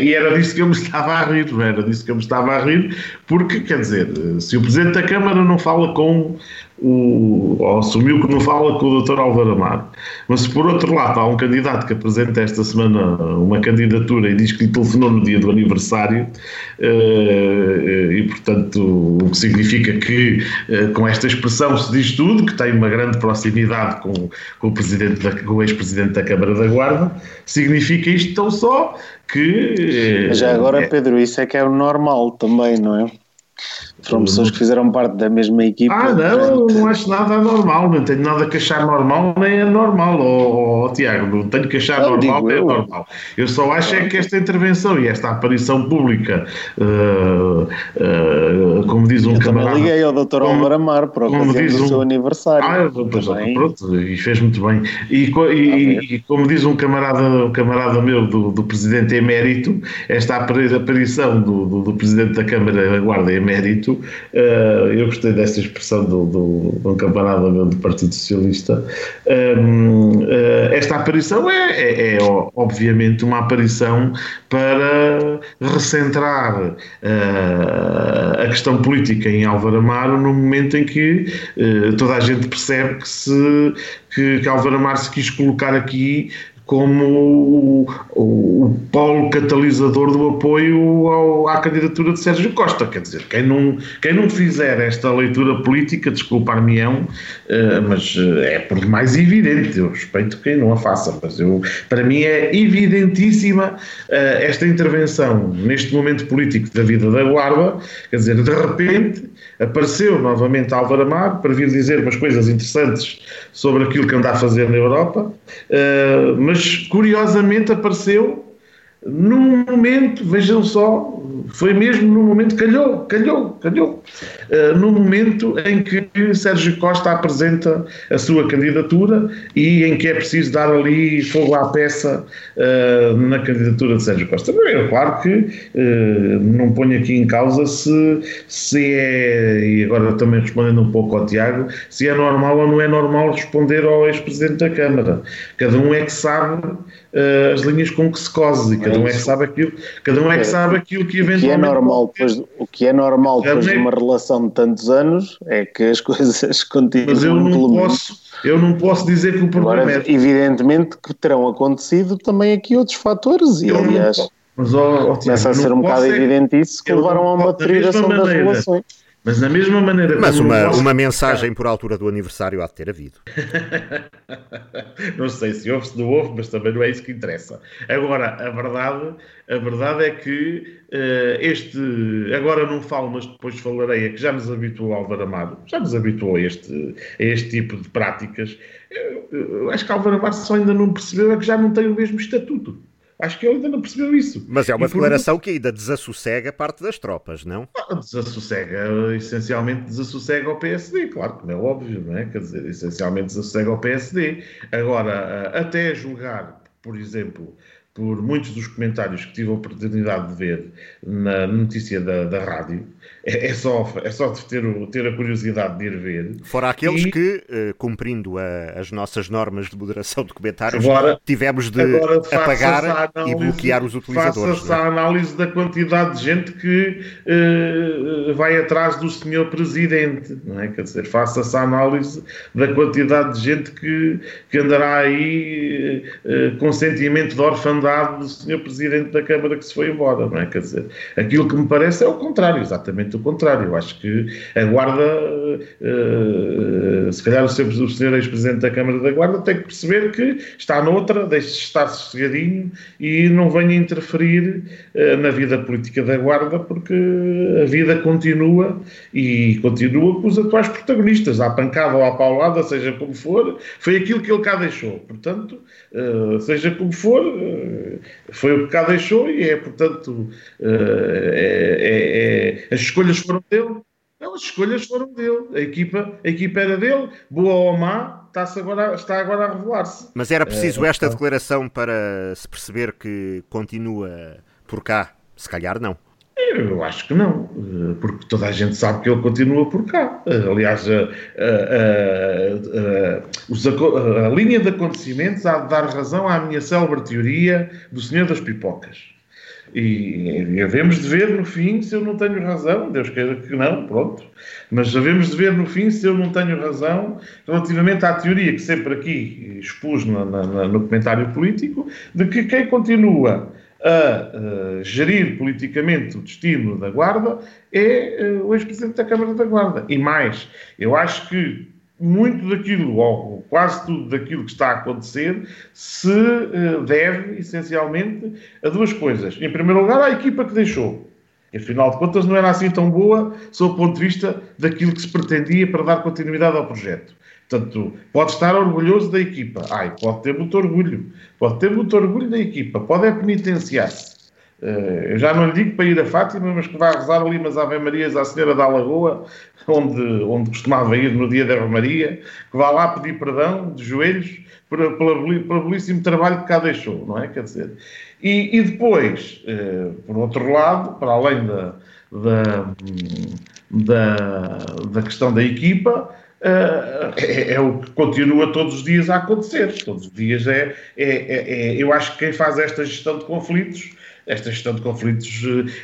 e era disso que eu me estava a rir, era disso que eu me estava a rir, porque, quer dizer, se o Presidente da Câmara não fala com o, ou assumiu que não fala com o Dr. Álvaro Amaro, mas se por outro lado há um candidato que apresenta esta semana uma candidatura e diz que lhe telefonou no dia do aniversário, eh, e portanto o que significa que eh, com esta expressão se diz tudo, que tem uma grande proximidade com, com o, presidente da, com o ex-presidente da Câmara da Guarda, significa isto tão só que. Mas já agora, é... Pedro, isso é que é o normal também, não é? Foram pessoas que fizeram parte da mesma equipa. Ah, não, não acho nada anormal, não tenho nada que achar normal, nem é normal, oh, oh Tiago, não tenho que achar não, normal, nem é normal. Eu só acho é que esta intervenção e esta aparição pública, uh, uh, como diz um eu camarada. liguei ao Dr. Álvaro Amar para o diz seu aniversário. Ah, pois, pronto, e fez muito bem. E, e, e, como diz um camarada, um camarada meu do, do presidente emérito, esta aparição do, do, do presidente da Câmara da Guarda emérito Uh, eu gostei desta expressão do, do, de um camarada meu do Partido Socialista. Um, uh, eh, esta aparição é, é, é, obviamente, uma aparição para recentrar uh, a questão política em Álvaro Amaro no momento em que toda a gente percebe que, se, que, que Álvaro Amaro se quis colocar aqui como o, o, polo catalisador do apoio ao, à candidatura de Sérgio Costa. Quer dizer, quem não, quem não fizer esta leitura política, desculpar-me-ão, uh, mas uh, é por demais evidente. Eu respeito quem não a faça, mas eu, para mim é evidentíssima uh, esta intervenção neste momento político da vida da Guarda. Quer dizer, de repente apareceu novamente Álvaro Amar para vir dizer umas coisas interessantes sobre aquilo que anda a fazer na Europa, uh, mas curiosamente apareceu num momento, vejam só, foi mesmo no momento, calhou, calhou, calhou, uh, no momento em que Sérgio Costa apresenta a sua candidatura e em que é preciso dar ali fogo à peça uh, na candidatura de Sérgio Costa. É claro que uh, não ponho aqui em causa se, se é, e agora também respondendo um pouco ao Tiago, se é normal ou não é normal responder ao ex-presidente da Câmara. Cada um é que sabe uh, as linhas com que se cose e cada um é que sabe aquilo, cada um é que sabe aquilo que eventualmente. O que é normal depois, o que é normal depois de uma relação de tantos anos é que as coisas continuem. Mas eu não posso, eu não posso dizer que o problema Agora, é. Evidentemente que terão acontecido também aqui outros fatores e eu aliás. Mas, oh, oh, começa a ser um bocado é evidente isso que levaram a uma deterioração das relações. Mas da mesma maneira. Mas uma, posso... uma mensagem por altura do aniversário há de ter havido. não sei se houve, se não houve, mas também não é isso que interessa. Agora, a verdade, a verdade é que uh, este. Agora não falo, mas depois falarei, é que já nos habituou Álvaro Amado, já nos habituou a este, a este tipo de práticas. Eu, eu acho que Álvaro Amado só ainda não percebeu é que já não tem o mesmo estatuto. Acho que ele ainda não percebeu isso. Mas é uma declaração que ainda desassossega parte das tropas, não? Ah, desassossega, essencialmente desassossega ao PSD, claro que não é óbvio, não é? Quer dizer, essencialmente desassossega ao PSD. Agora, até julgar, por exemplo, por muitos dos comentários que tive a oportunidade de ver na notícia da, da rádio, é, é, só, é só ter, ter a curiosidade de ir ver. Fora aqueles e... que, uh, cumprindo a, as nossas normas de moderação de comentários, agora, tivemos de agora apagar análise, e bloquear os utilizadores. Faça-se a é? análise da quantidade de gente que uh, vai atrás do senhor presidente, não é? Quer dizer, faça-se a análise da quantidade de gente que, que andará aí uh, com sentimento de orfandade do senhor presidente da Câmara que se foi embora, não é? Quer dizer, aquilo que me parece é o contrário, exatamente o contrário. Eu acho que a Guarda, uh, se calhar o senhor ex-presidente da Câmara da Guarda tem que perceber que está noutra, deixe de estar sossegadinho e não venha interferir uh, na vida política da Guarda, porque a vida continua e continua com os atuais protagonistas, à pancada ou à paulada, seja como for, foi aquilo que ele cá deixou. Portanto, seja como for, foi o que cá deixou e é, portanto, é, é, é, as escolhas foram dele. Não, as escolhas foram dele. A equipa, a equipa era dele, boa ou má, está, agora, está agora a revelar-se. Mas era preciso é, esta então. declaração para se perceber que continua por cá? Se calhar não. Eu acho que não, porque toda a gente sabe que ele continua por cá. Aliás, a, a, a, a linha de acontecimentos há de dar razão à minha célebre teoria do Senhor das Pipocas. E, havemos de ver no fim se eu não tenho razão, Deus queira que não, pronto. Mas havemos de ver no fim se eu não tenho razão relativamente à teoria que sempre aqui expus no comentário político, de que quem continua a uh, gerir politicamente o destino da Guarda é uh, o ex-presidente da Câmara da Guarda. E mais, eu acho que muito daquilo, ou quase tudo daquilo que está a acontecer, se uh, deve, essencialmente, a duas coisas. Em primeiro lugar, à equipa que deixou. E, afinal de contas, não era assim tão boa, sob o ponto de vista daquilo que se pretendia para dar continuidade ao projeto. Portanto, pode estar orgulhoso da equipa. Ai, pode ter muito orgulho. Pode ter muito orgulho da equipa. Pode é penitenciar-se. Uh, eu já não lhe digo para ir a Fátima, mas que vá rezar ali umas Ave Marias à Senhora da Lagoa, onde, onde costumava ir no dia da Maria, que vá lá pedir perdão de joelhos pelo, pelo belíssimo trabalho que cá deixou, não é? Quer dizer, e, e depois, uh, por outro lado, para além da, da, da, da questão da equipa, Uh, é, é, o que continua todos os dias a acontecer. Todos os dias é, é, é, é, Eu acho que quem faz esta gestão de conflitos, esta gestão de conflitos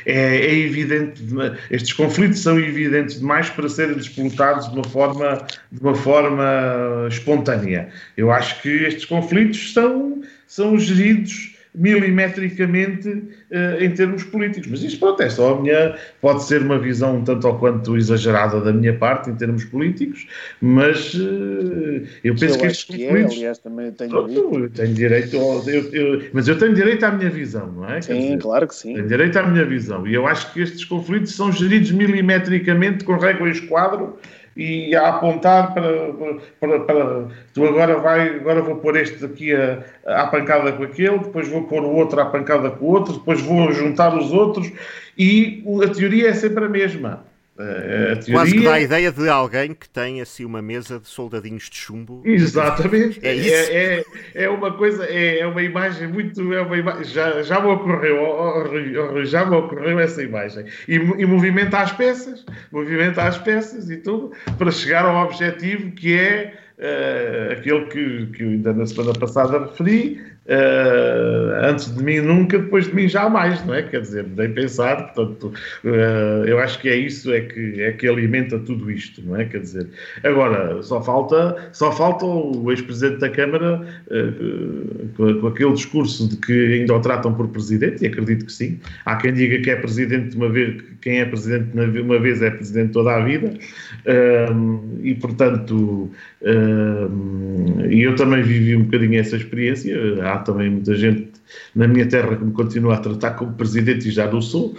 eh, é, é evidente, estes conflitos são evidentes demais para serem disputados de uma forma, de uma forma espontânea. Eu acho que estes conflitos são, são geridos milimetricamente uh, em termos políticos. Mas isto pronto, é só a minha. Pode ser uma visão um tanto ou quanto exagerada da minha parte em termos políticos, mas uh, eu penso eu que estes que conflitos. É, aliás, também tenho pronto, eu tenho direito. Eu, eu, mas eu tenho direito à minha visão, não é? Sim, dizer, claro que sim. Tenho direito à minha visão. E eu acho que estes conflitos são geridos milimetricamente com régua e esquadro e a apontar para, para, para, tu agora vai, agora vou pôr este aqui a, a pancada com aquele, depois vou pôr o outro à pancada com o outro, depois vou juntar os outros e a teoria é sempre a mesma. Teoria... Quase que dá a ideia de alguém que tem assim uma mesa de soldadinhos de chumbo. Exatamente. É isso. É, é, é uma coisa, é, é, uma imagem muito. É uma imagem, já, já me ocorreu, oh, oh, já me ocorreu essa imagem. E, e movimenta as peças, movimenta as peças e tudo, para chegar ao objetivo que é uh, aquele que, que ainda na semana passada referi, Uh, antes de mim nunca, depois de mim jamais, não é? Quer dizer, nem pensar, portanto, uh, eu acho que é isso é que, é que alimenta tudo isto, não é? Quer dizer, agora, só falta, só falta o ex-presidente da Câmara uh, com, com, aquele discurso de que ainda o tratam por presidente, e acredito que sim. Há quem diga que é presidente de uma vez, quem é presidente de uma vez é presidente toda a vida, e portanto, e eu também vivi um bocadinho essa experiência, há também muita gente na minha terra que me continua a tratar como presidente e já não sou,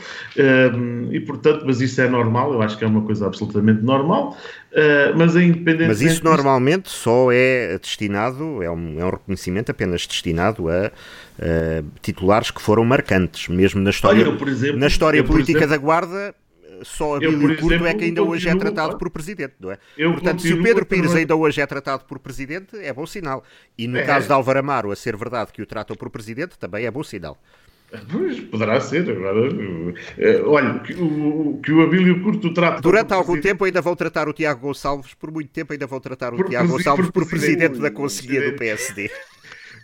e portanto, mas isso é normal, eu acho que é uma coisa absolutamente normal, uh, mas a independência... Mas isso normalmente só é destinado, é um, é um reconhecimento apenas destinado a uh, titulares que foram marcantes, mesmo na história, Olha, eu, exemplo, na história política exemplo, da Guarda, só Abílio Curto é que ainda hoje é tratado por presidente, não é? Portanto, se o Pedro Pires ainda hoje é tratado por presidente, é bom sinal. E no é. caso de Álvaro Amaro, a ser verdade que o tratam por presidente, também é bom sinal. Pois, poderá ser. Agora, eh, olha, que o, que o Abílio Curto trata. Durante algum presidente... tempo ainda vão tratar o Tiago Gonçalves, por muito tempo ainda vão tratar o por Tiago Gonçalves por, por presidente da Conselhia do PSD.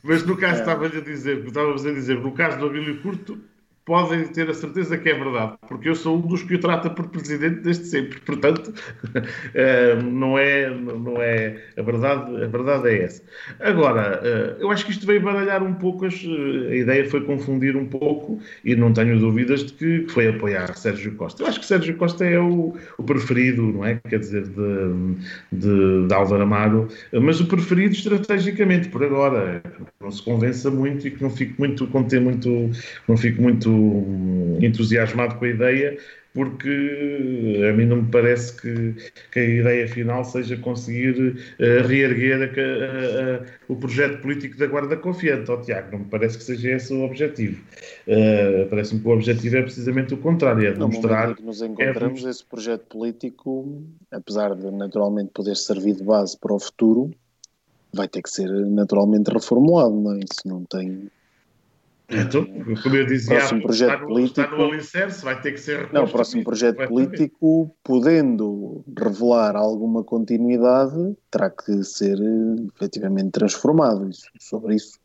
Mas no caso, é. estava a dizer, estávamos a dizer, no caso do Abílio Curto, podem ter a certeza que é verdade, porque eu sou um dos que o trata por presidente desde sempre. Portanto, eh, não é, não é a verdade, a verdade é essa. Agora, eh, eu acho que isto veio baralhar um pouco, as, eh, a ideia foi confundir um pouco, e não tenho dúvidas de que foi apoiar Sérgio Costa. Eu acho que Sérgio Costa é o, o preferido, não é? Quer dizer, de, de, de Álvaro Amaro, mas o preferido estrategicamente, por agora. Não se convença muito e que não fique muito, muito, não fique muito entusiasmado com a ideia, porque a mim não me parece que, que a ideia final seja conseguir uh, reerguer a, a, a, o projeto político da Guarda Confiante, ao Tiago. Não me parece que seja esse o objetivo. Uh, Parece-me que o objetivo é precisamente o contrário, é demonstrar... No que nos encontramos, é... esse projeto político, apesar de naturalmente poder servir de base para o futuro, vai ter que ser naturalmente reformulado, não é? Isso não tem então, como eu dizia, próximo projeto está, no, político, está no alicerce, vai ter que ser Não, o próximo projeto político, podendo revelar alguma continuidade, terá que ser efetivamente transformado. Isso, sobre isso,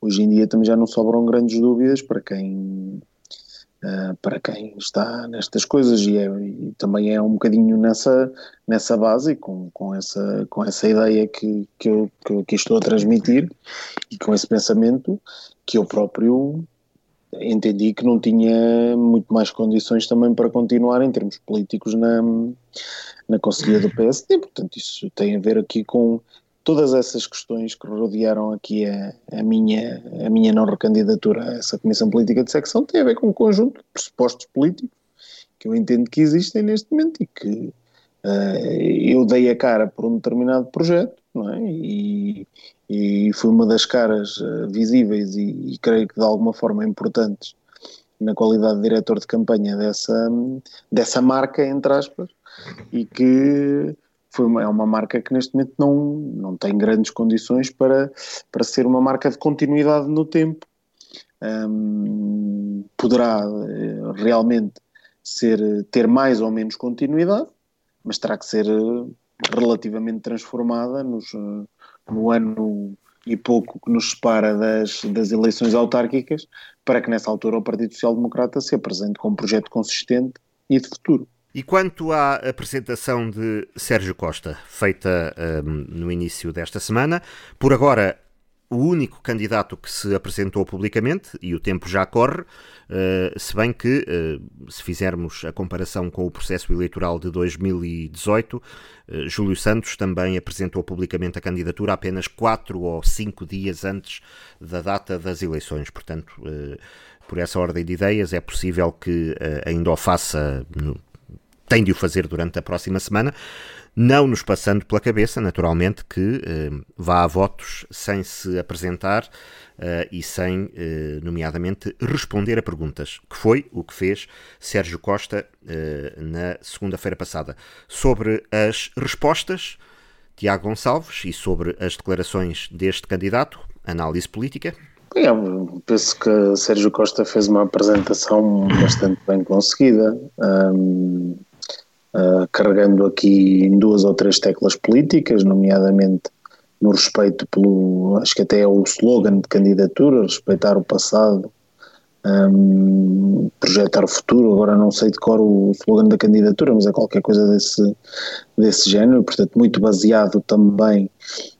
hoje em dia também já não sobram grandes dúvidas para quem Uh, para quem está nestas coisas. E, é, e, também é um bocadinho nessa, nessa base com, com, essa, com essa ideia que, que, eu, que eu estou a transmitir e com esse pensamento que eu próprio entendi que não tinha muito mais condições também para continuar em termos políticos na, na Conselhia do PSD, portanto isso tem a ver aqui com todas essas questões que rodearam aqui a, a, minha, a minha não recandidatura a essa Comissão Política de Secção tem a ver com um conjunto de pressupostos políticos que eu entendo que existem neste momento e que uh, eu dei a cara por um determinado projeto, não é? E, e foi uma das caras uh, visíveis e, e, creio que de alguma forma importantes na qualidade de diretor de campanha dessa, dessa marca, entre aspas, e que foi uma, é uma marca que neste momento não, não tem grandes condições para, para ser uma marca de continuidade no tempo. Um, poderá eh, realmente ser, ter mais ou menos continuidade, mas terá que ser eh, relativamente transformada nos, eh, no ano e pouco que nos separa das, das eleições autárquicas, para que nessa altura o Partido Social Democrata se apresente com um projeto consistente e de futuro. E quanto à apresentação de Sérgio Costa, feita um, no início desta semana, por agora o único candidato que se apresentou publicamente, e o tempo já corre, uh, se bem que, uh, se fizermos a comparação com o processo eleitoral de 2018, uh, eh, Júlio Santos também apresentou publicamente a candidatura apenas quatro ou cinco dias antes da data das eleições. Portanto, por essa ordem de ideias, é possível que ainda o faça, no, tem de o fazer durante a próxima semana não nos passando pela cabeça, naturalmente, que eh, vá a votos sem se apresentar eh, e sem, eh, nomeadamente, responder a perguntas, que foi o que fez Sérgio Costa eh, na segunda-feira passada. Sobre as respostas, Tiago Gonçalves, e sobre as declarações deste candidato, análise política. É, penso que Sérgio Costa fez uma apresentação bastante bem conseguida. Um uh, carregando aqui em duas ou três teclas políticas, nomeadamente no respeito pelo, acho que até é o slogan de candidatura, respeitar o passado, um, projetar o futuro, agora não sei de cor o slogan da candidatura, mas é qualquer coisa desse, desse género, portanto muito baseado também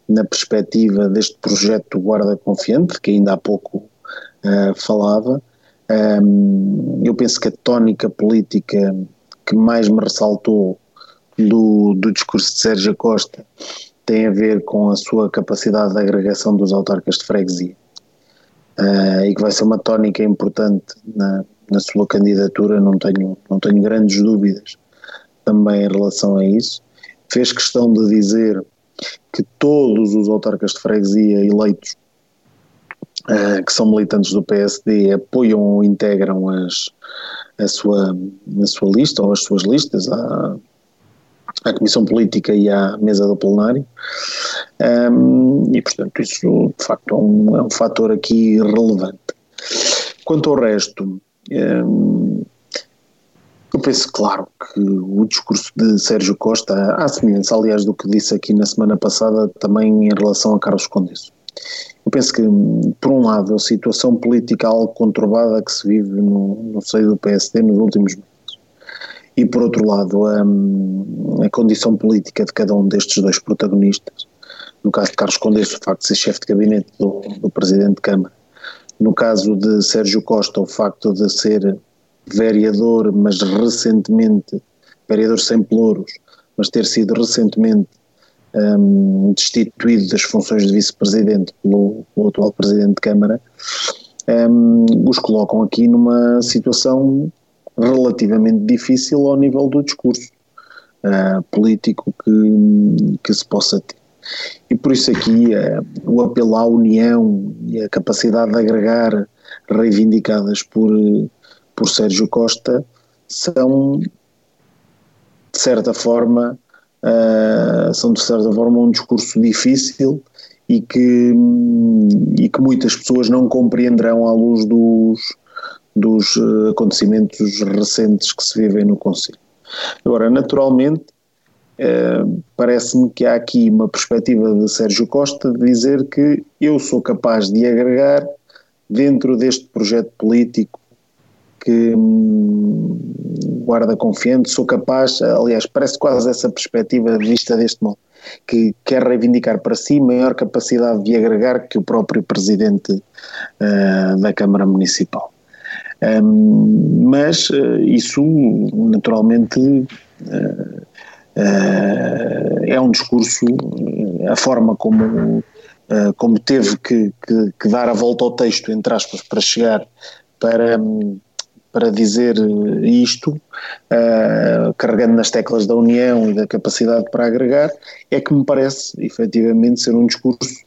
na perspectiva deste projeto Guarda Confiante, que ainda há pouco uh, falava. Um, eu penso que a tónica política que mais me ressaltou do, do discurso de Sérgio Costa tem a ver com a sua capacidade de agregação dos autarcas de freguesia uh, e que vai ser uma tónica importante na, na sua candidatura, não tenho, não tenho grandes dúvidas também em relação a isso. Fez questão de dizer que todos os autarcas de freguesia eleitos uh, que são militantes do PSD apoiam ou integram as, a sua, a sua lista ou as suas listas à, à Comissão Política e à mesa do plenário um, e portanto isso de facto é um, é um fator aqui relevante. Quanto ao resto, um, eu penso, claro, que o discurso de Sérgio Costa, à semelhança, aliás, do que disse aqui na semana passada, também em relação a Carlos Condesso. Eu penso que, por um lado, a situação política algo conturbada que se vive no, no seio do PSD nos últimos meses, e por outro lado, a, a condição política de cada um destes dois protagonistas, no caso de Carlos Condes, o facto de ser chefe de gabinete do, do Presidente de Câmara, no caso de Sérgio Costa, o facto de ser vereador, mas recentemente, vereador sem pelouros, mas ter sido recentemente um, destituído das funções de vice-presidente pelo, pelo, atual presidente de Câmara, um, os colocam aqui numa situação relativamente difícil ao nível do discurso uh, político que, que se possa ter. E por isso aqui uh, o apelo à união e a capacidade de agregar reivindicadas por, por Sérgio Costa são, de certa forma, uh, são de certa forma um discurso difícil e que, e que muitas pessoas não compreenderão à luz dos, dos ah, acontecimentos recentes que se vivem no Conselho. Agora, naturalmente, uh, parece-me que há aqui uma perspectiva de Sérgio Costa de dizer que eu sou capaz de agregar dentro deste projeto político que hum, guarda confiante, sou capaz, aliás, parece quase essa perspectiva vista deste modo, que quer reivindicar para si maior capacidade de agregar que o próprio presidente uh, da Câmara Municipal. Um, mas uh, isso, naturalmente, uh, é um discurso, a forma como, como teve que, que, que, dar a volta ao texto, entre aspas, para chegar para. Um, para dizer isto, uh, carregando nas teclas da união e da capacidade para agregar, é que me parece efetivamente ser um discurso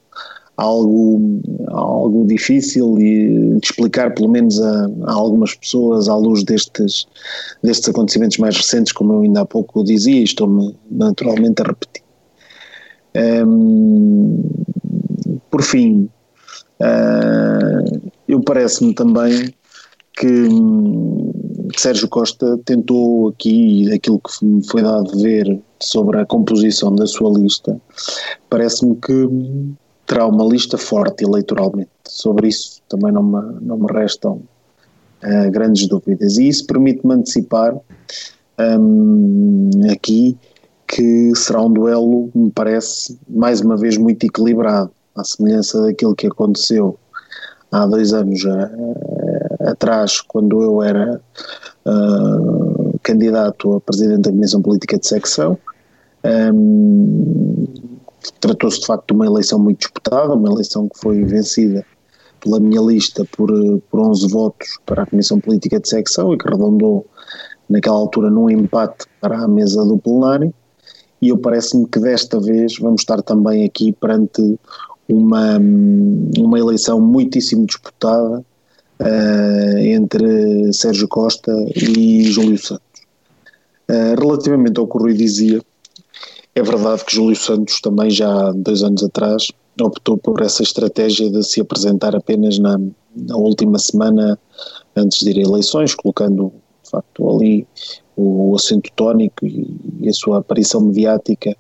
algo, algo difícil de explicar, pelo menos a, a, algumas pessoas, à luz destes, destes acontecimentos mais recentes, como eu ainda há pouco dizia, e estou-me naturalmente a repetir. Um, por fim, uh, eu parece-me também que hum, Sérgio Costa tentou aqui, aquilo que me foi dado a ver sobre a composição da sua lista, parece-me que terá uma lista forte eleitoralmente. Sobre isso também não me, não me restam uh, grandes dúvidas. E isso permite-me antecipar um, aqui que será um duelo, me parece, mais uma vez muito equilibrado, à semelhança daquilo que aconteceu há dois anos uh, atrás, quando eu era uh, candidato a presidente da Comissão Política de Secção. Um, Tratou-se de facto de uma eleição muito disputada, uma eleição que foi vencida pela minha lista por, por 11 votos para a Comissão Política de Secção e que arredondou naquela altura num empate para a mesa do plenário e eu parece-me que desta vez vamos estar também aqui perante uma, uma eleição muitíssimo disputada uh, entre Sérgio Costa e Júlio Santos. Uh, relativamente ao que o Rui dizia, é verdade que Júlio Santos também já dois anos atrás optou por essa estratégia de se apresentar apenas na, na última semana antes de ir a eleições, colocando de facto ali o, o acento tónico e, e, a sua aparição mediática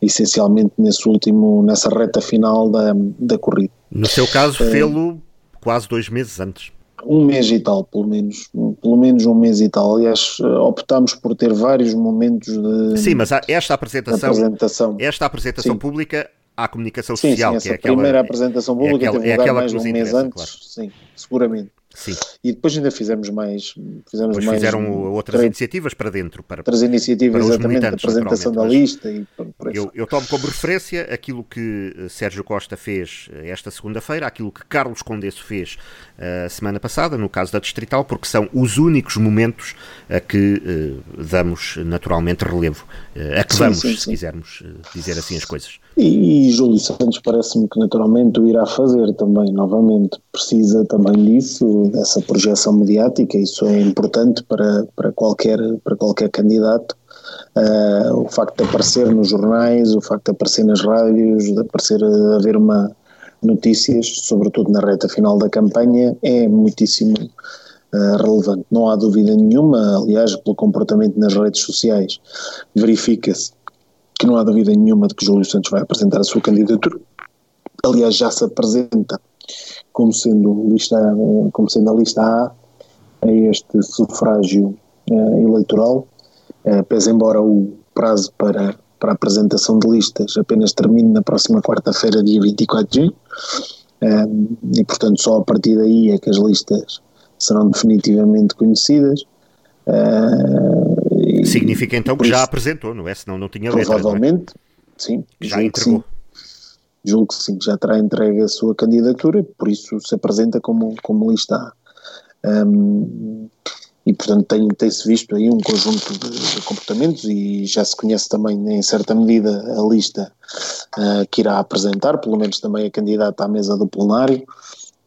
essencialmente nesse último, nessa reta final da, da corrida. No seu caso, fê-lo quase dois meses antes um mês e tal, pelo menos, pelo menos um mês e tal. Aliás, optámos por ter vários momentos de. Sim, mas esta apresentação, apresentação. esta apresentação sim. pública à comunicação sim, social, sim, que é aquela. primeira apresentação pública é aquela, teve é lugar mais um mês antes, claro. sim, seguramente. Sim. E depois ainda fizemos mais. Fizemos depois mais fizeram outras três, iniciativas para dentro. Para, outras iniciativas, para exatamente, a apresentação da lista. E por, por eu, eu, tomo como referência aquilo que eh, Sérgio Costa fez eh, esta segunda-feira, aquilo que Carlos Condesso fez a uh, semana passada, no caso da Distrital, porque são os únicos momentos a que uh, damos naturalmente relevo. Uh, a que sim, vamos, sim, se sim. quisermos dizer assim as coisas. E, e Júlio Santos parece-me que naturalmente o irá fazer também, novamente. Precisa também disso, dessa projeção mediática, isso é importante para, para, qualquer, para qualquer candidato. Uh, o facto de aparecer nos jornais, o facto de aparecer nas rádios, de aparecer, de haver uma notícias, sobretudo na reta final da campanha, é muitíssimo uh, relevante. Não há dúvida nenhuma, aliás, pelo comportamento nas redes sociais, verifica-se que não há dúvida nenhuma de que Júlio Santos vai apresentar a sua candidatura. Aliás, já se apresenta como sendo, lista, como sendo a lista A a este sufrágio uh, eleitoral, uh, pese embora o prazo para, para a apresentação de listas apenas termine na próxima quarta-feira, dia 24 de junho, uh, e portanto só a partir daí é que as listas serão definitivamente conhecidas. Uh, Significa então que já apresentou, não é? Senão não tinha letra. Provavelmente, é? sim. Já entregou. Julgo que sim, já terá entregue a sua candidatura, por isso se apresenta como, como lista um, e portanto tem, tem-se visto aí um conjunto de, de, comportamentos e já se conhece também em certa medida a lista uh, que irá apresentar, pelo menos também a candidata à mesa do plenário,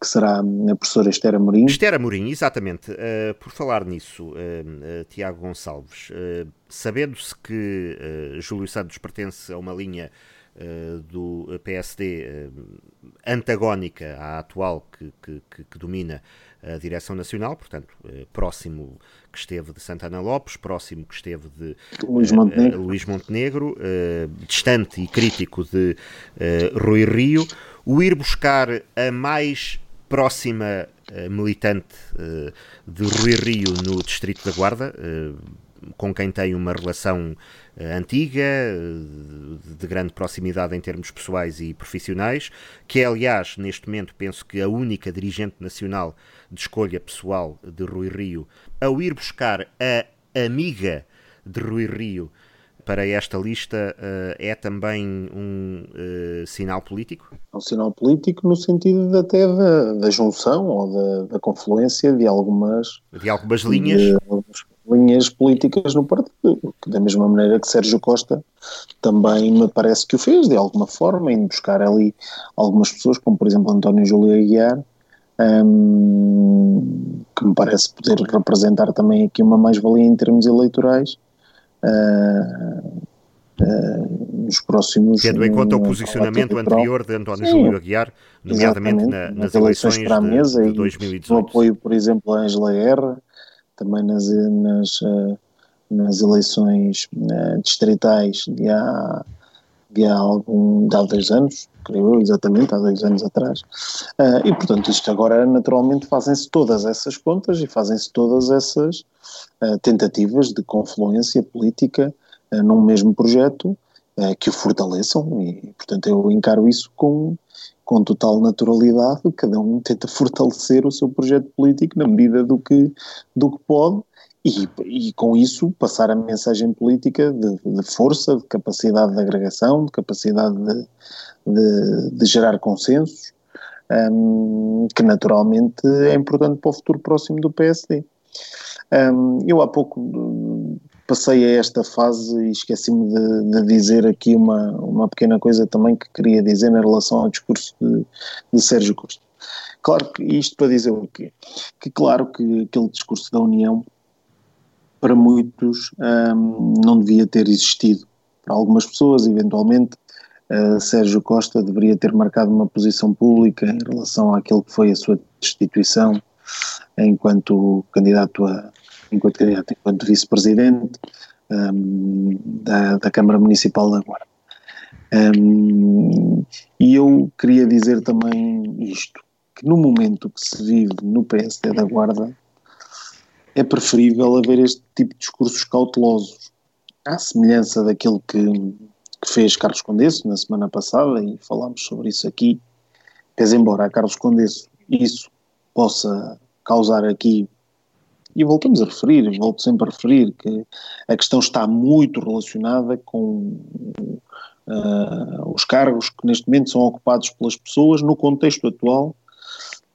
que será a professora Esther Amorim. Esther Amorim, exatamente. Uh, por falar nisso, uh, uh, Tiago Gonçalves, sabendo-se que Júlio Santos pertence a uma linha do PSD antagónica à atual que, que, que, domina a direção nacional, portanto, próximo que esteve de Santana Lopes, próximo que esteve de Luís Montenegro, Luís Montenegro distante e crítico de Rui Rio, o ir buscar a mais próxima uh, militante uh, de Rui Rio no Distrito da Guarda, uh, com quem tem uma relação antiga, de grande proximidade em termos pessoais e profissionais, que é, aliás, neste momento, penso que a única dirigente nacional de escolha pessoal de Rui Rio, ao ir buscar a amiga de Rui Rio para esta lista uh, é também um uh, sinal político? É um sinal político no sentido até da, da junção ou da, da, confluência de algumas, de algumas linhas. De, algumas linhas políticas no partido, da mesma maneira que Sérgio Costa também me parece que o fez, de alguma forma, em buscar ali algumas pessoas, como por exemplo António Júlio Aguiar, um, que me parece poder representar também aqui uma mais-valia em termos eleitorais. Uh, uh, nos próximos. Tendo em conta o posicionamento anterior de António Sim, Júlio Aguiar, nomeadamente na, nas, nas, eleições, eleições para a mesa de, de 2018. O apoio, por exemplo, a Angela Guerra, também nas, nas, uh, nas eleições distritais de há, há, algum, há dois anos, creio eu, exatamente, há dois anos atrás. Uh, e, portanto, isto agora, naturalmente, fazem-se todas essas contas e fazem-se todas essas uh, tentativas de confluência política uh, num mesmo projeto que o fortaleçam e, portanto, eu encaro isso com, com total naturalidade, cada um tenta fortalecer o seu projeto político na medida do que, do que pode e, e, com isso passar a mensagem política de, de, força, de capacidade de agregação, de capacidade de, de, de gerar consensos, um, que naturalmente é importante para o futuro próximo do PSD. Um, eu há pouco hum, passei a esta fase e esqueci-me de, de, dizer aqui uma, uma pequena coisa também que queria dizer em relação ao discurso de, de Sérgio Costa. Claro que isto para dizer o quê? Que claro que aquele discurso da União para muitos um, não devia ter existido. Para algumas pessoas, eventualmente, uh, Sérgio Costa deveria ter marcado uma posição pública em relação àquilo que foi a sua destituição enquanto candidato a enquanto candidato, enquanto vice-presidente um, da, da, Câmara Municipal da Guarda. Um, e eu queria dizer também isto, que no momento que se vive no PSD da Guarda, é preferível haver este tipo de discursos cautelosos, à semelhança daquilo que, que fez Carlos Condesso na semana passada, e falámos sobre isso aqui, pese embora a Carlos Condesso isso possa causar aqui, e voltamos a referir, volto sempre a referir, que a questão está muito relacionada com uh, os cargos que neste momento são ocupados pelas pessoas no contexto atual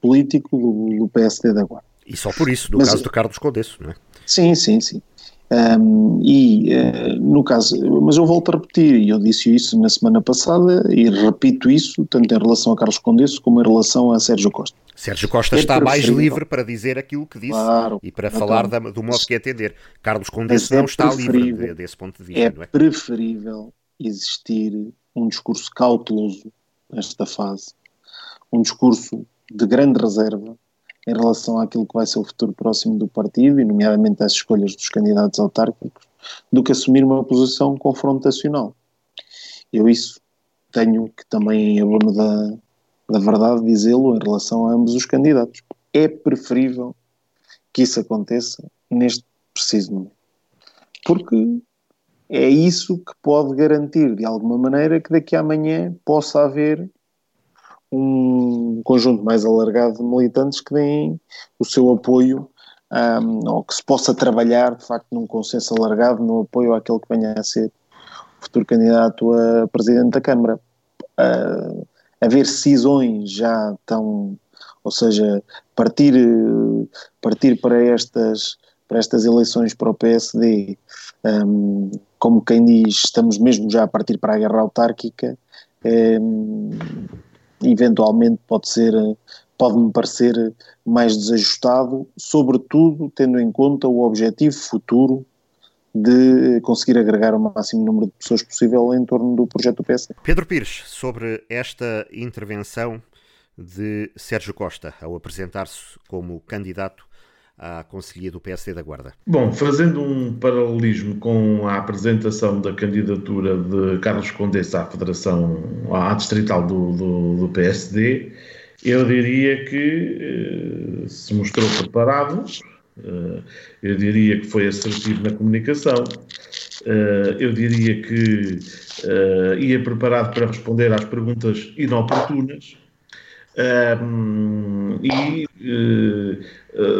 político do, do PSD da Guarda. E só por isso, no Mas, caso do Carlos Condesso, não é? Sim, sim, sim. Um, e uh, no caso, mas eu volto a repetir, e eu disse isso na semana passada e repito isso tanto em relação a Carlos Condesso como em relação a Sérgio Costa. Sérgio Costa é está mais livre para dizer aquilo que disse claro, e para então, falar da, do modo que atender. Carlos Condesso é não está livre desse ponto de vista. É, é preferível existir um discurso cauteloso nesta fase, um discurso de grande reserva, em relação àquilo que vai ser o futuro próximo do partido, e nomeadamente às escolhas dos candidatos autárquicos, do que assumir uma posição confrontacional. Eu isso tenho que também, em abono da, da verdade, dizê-lo em relação a ambos os candidatos. É preferível que isso aconteça neste preciso momento. Porque é isso que pode garantir, de alguma maneira, que daqui a amanhã possa haver um conjunto mais alargado de militantes que deem o seu apoio um, ou que se possa trabalhar de facto num consenso alargado no apoio àquele que venha a ser o futuro candidato a presidente da Câmara. Uh, haver cisões já tão, ou seja, partir, partir para estas para estas eleições para o PSD, um, como quem diz, estamos mesmo já a partir para a guerra autárquica, um, eventualmente pode ser, pode-me parecer mais desajustado, sobretudo tendo em conta o objetivo futuro de conseguir agregar o máximo número de pessoas possível em torno do projeto do PSD. Pedro Pires, sobre esta intervenção de Sérgio Costa ao apresentar-se como candidato à Conselhia do PSD da Guarda? Bom, fazendo um paralelismo com a apresentação da candidatura de Carlos Condesse à Federação, à Distrital do, do, do PSD, eu diria que eh, se mostrou preparado, eh, eu diria que foi assertivo na comunicação, eh, eu diria que ia preparado para responder às perguntas inoportunas, um, e uh,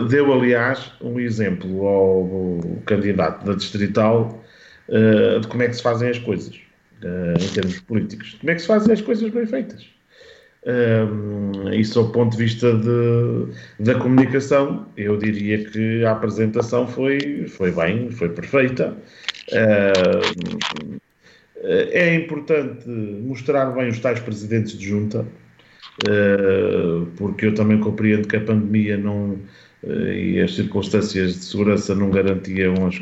deu, aliás, um exemplo ao, candidato da Distrital uh, de como é que se fazem as coisas, uh, em termos políticos. Como é que se fazem as coisas bem feitas. Isso ao ponto de vista de, da comunicação, eu diria que a apresentação foi, foi bem, foi perfeita. É importante mostrar bem os tais presidentes de junta, porque eu também compreendo que a pandemia não, e as circunstâncias de segurança não garantiam as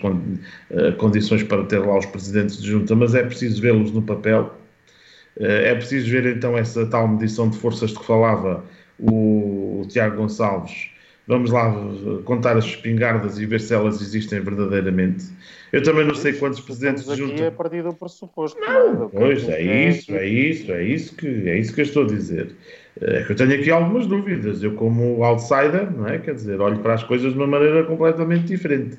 condições para ter lá os presidentes de junta, mas é preciso vê-los no papel eh, é preciso ver então essa tal medição de forças de que falava o, o Tiago Gonçalves. Vamos lá eh, contar as espingardas e ver se elas existem verdadeiramente. Eu também não sei quantos presidentes de junta. é perdido o pressuposto. Não, pois é isso, é isso, é isso que é isso que eu estou a dizer. É que eu tenho aqui algumas dúvidas. Eu como outsider, não é? Quer dizer, olho para as coisas de uma maneira completamente diferente.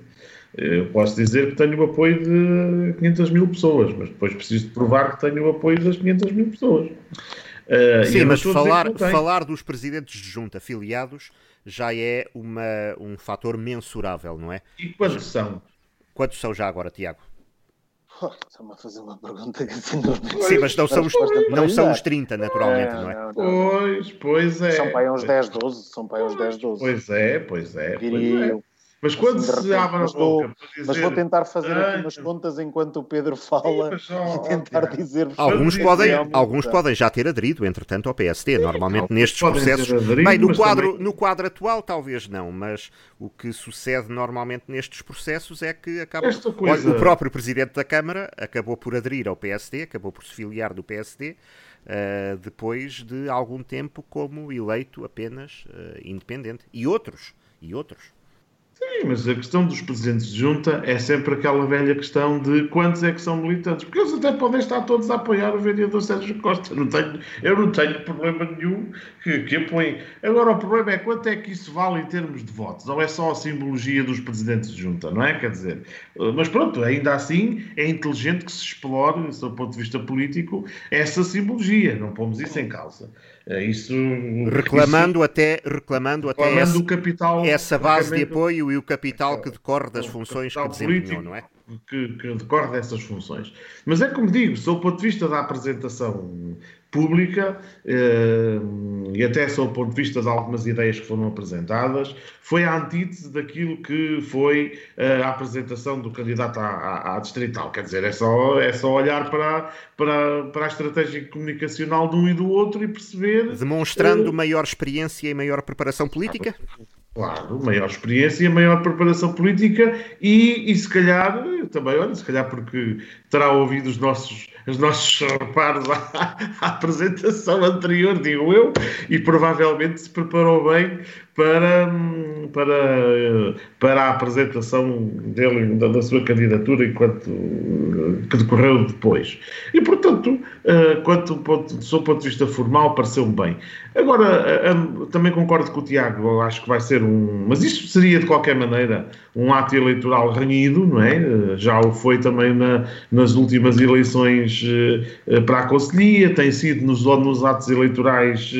Eu posso dizer que tenho o apoio de 500 mil pessoas, mas depois preciso de provar que tenho o apoio das 500 mil pessoas. Uh, Sim, mas falar, falar dos presidentes de junta afiliados já é uma, um fator mensurável, não é? E quantos são? Quantos são já agora, Tiago? Está-me a fazer uma pergunta que assim não Sim, mas não são, os, não são os 30, naturalmente, é, não é? Não, não. Pois, pois é. São para aí uns 10, 12. São para aí uns 10, 12. Pois é, pois é. Diria pois é. eu. Mas quando assim, se abre a boca dizer... Mas vou tentar fazer aqui umas contas enquanto o Pedro fala Sim, e tentar dizer... Alguns, podem, alguns podem já ter aderido, entretanto, ao PSD. Normalmente nestes processos... Aderido, Bem, no quadro, também... no quadro atual talvez não, mas o que sucede normalmente nestes processos é que acaba... Coisa... o próprio Presidente da Câmara acabou por aderir ao PSD, acabou por se filiar do PSD, Uh, eh, depois de algum tempo como eleito apenas uh, independente. E outros, e outros. Sim, mas a questão dos presidentes de junta é sempre aquela velha questão de quantos é que são militantes, porque eles até podem estar todos a apoiar o vereador Sérgio Costa. Não tenho, eu não tenho problema nenhum que, que apoiem. Agora, o problema é quanto é que isso vale em termos de votos, ou é só a simbologia dos presidentes de junta, não é? Quer dizer, mas pronto, ainda assim é inteligente que se explore, do ponto de vista político, essa simbologia. Não pomos isso em causa. É isso, reclamando isso, até, reclamando, reclamando até esse, capital, essa base de apoio e o capital que decorre das funções que desempenhou, não é? Que, que decorre dessas funções. Mas é como digo, sob o ponto de vista da apresentação pública eh, e até sob o ponto de vista de algumas ideias que foram apresentadas, foi a antítese daquilo que foi eh, a apresentação do candidato à, à, à, distrital. Quer dizer, é só, é só olhar para, para, para a estratégia comunicacional de um e do outro e perceber. Demonstrando uh, maior experiência e maior preparação política? Claro, maior experiência maior preparação política e, e se calhar, também, olha, se calhar porque terá ouvido os nossos, os nossos reparos à, à apresentação anterior, digo eu, e provavelmente se preparou bem para, para, para a apresentação dele, da, da, sua candidatura, enquanto que decorreu depois. E, portanto, uh, quanto, do seu ponto de vista formal, pareceu-me bem. Agora, uh, também concordo com o Tiago, acho que vai ser um. Mas isto seria, de qualquer maneira, um ato eleitoral renhido, não é? Uh, já o foi também na, nas últimas eleições para a Conselhia, tem sido nos, nos atos eleitorais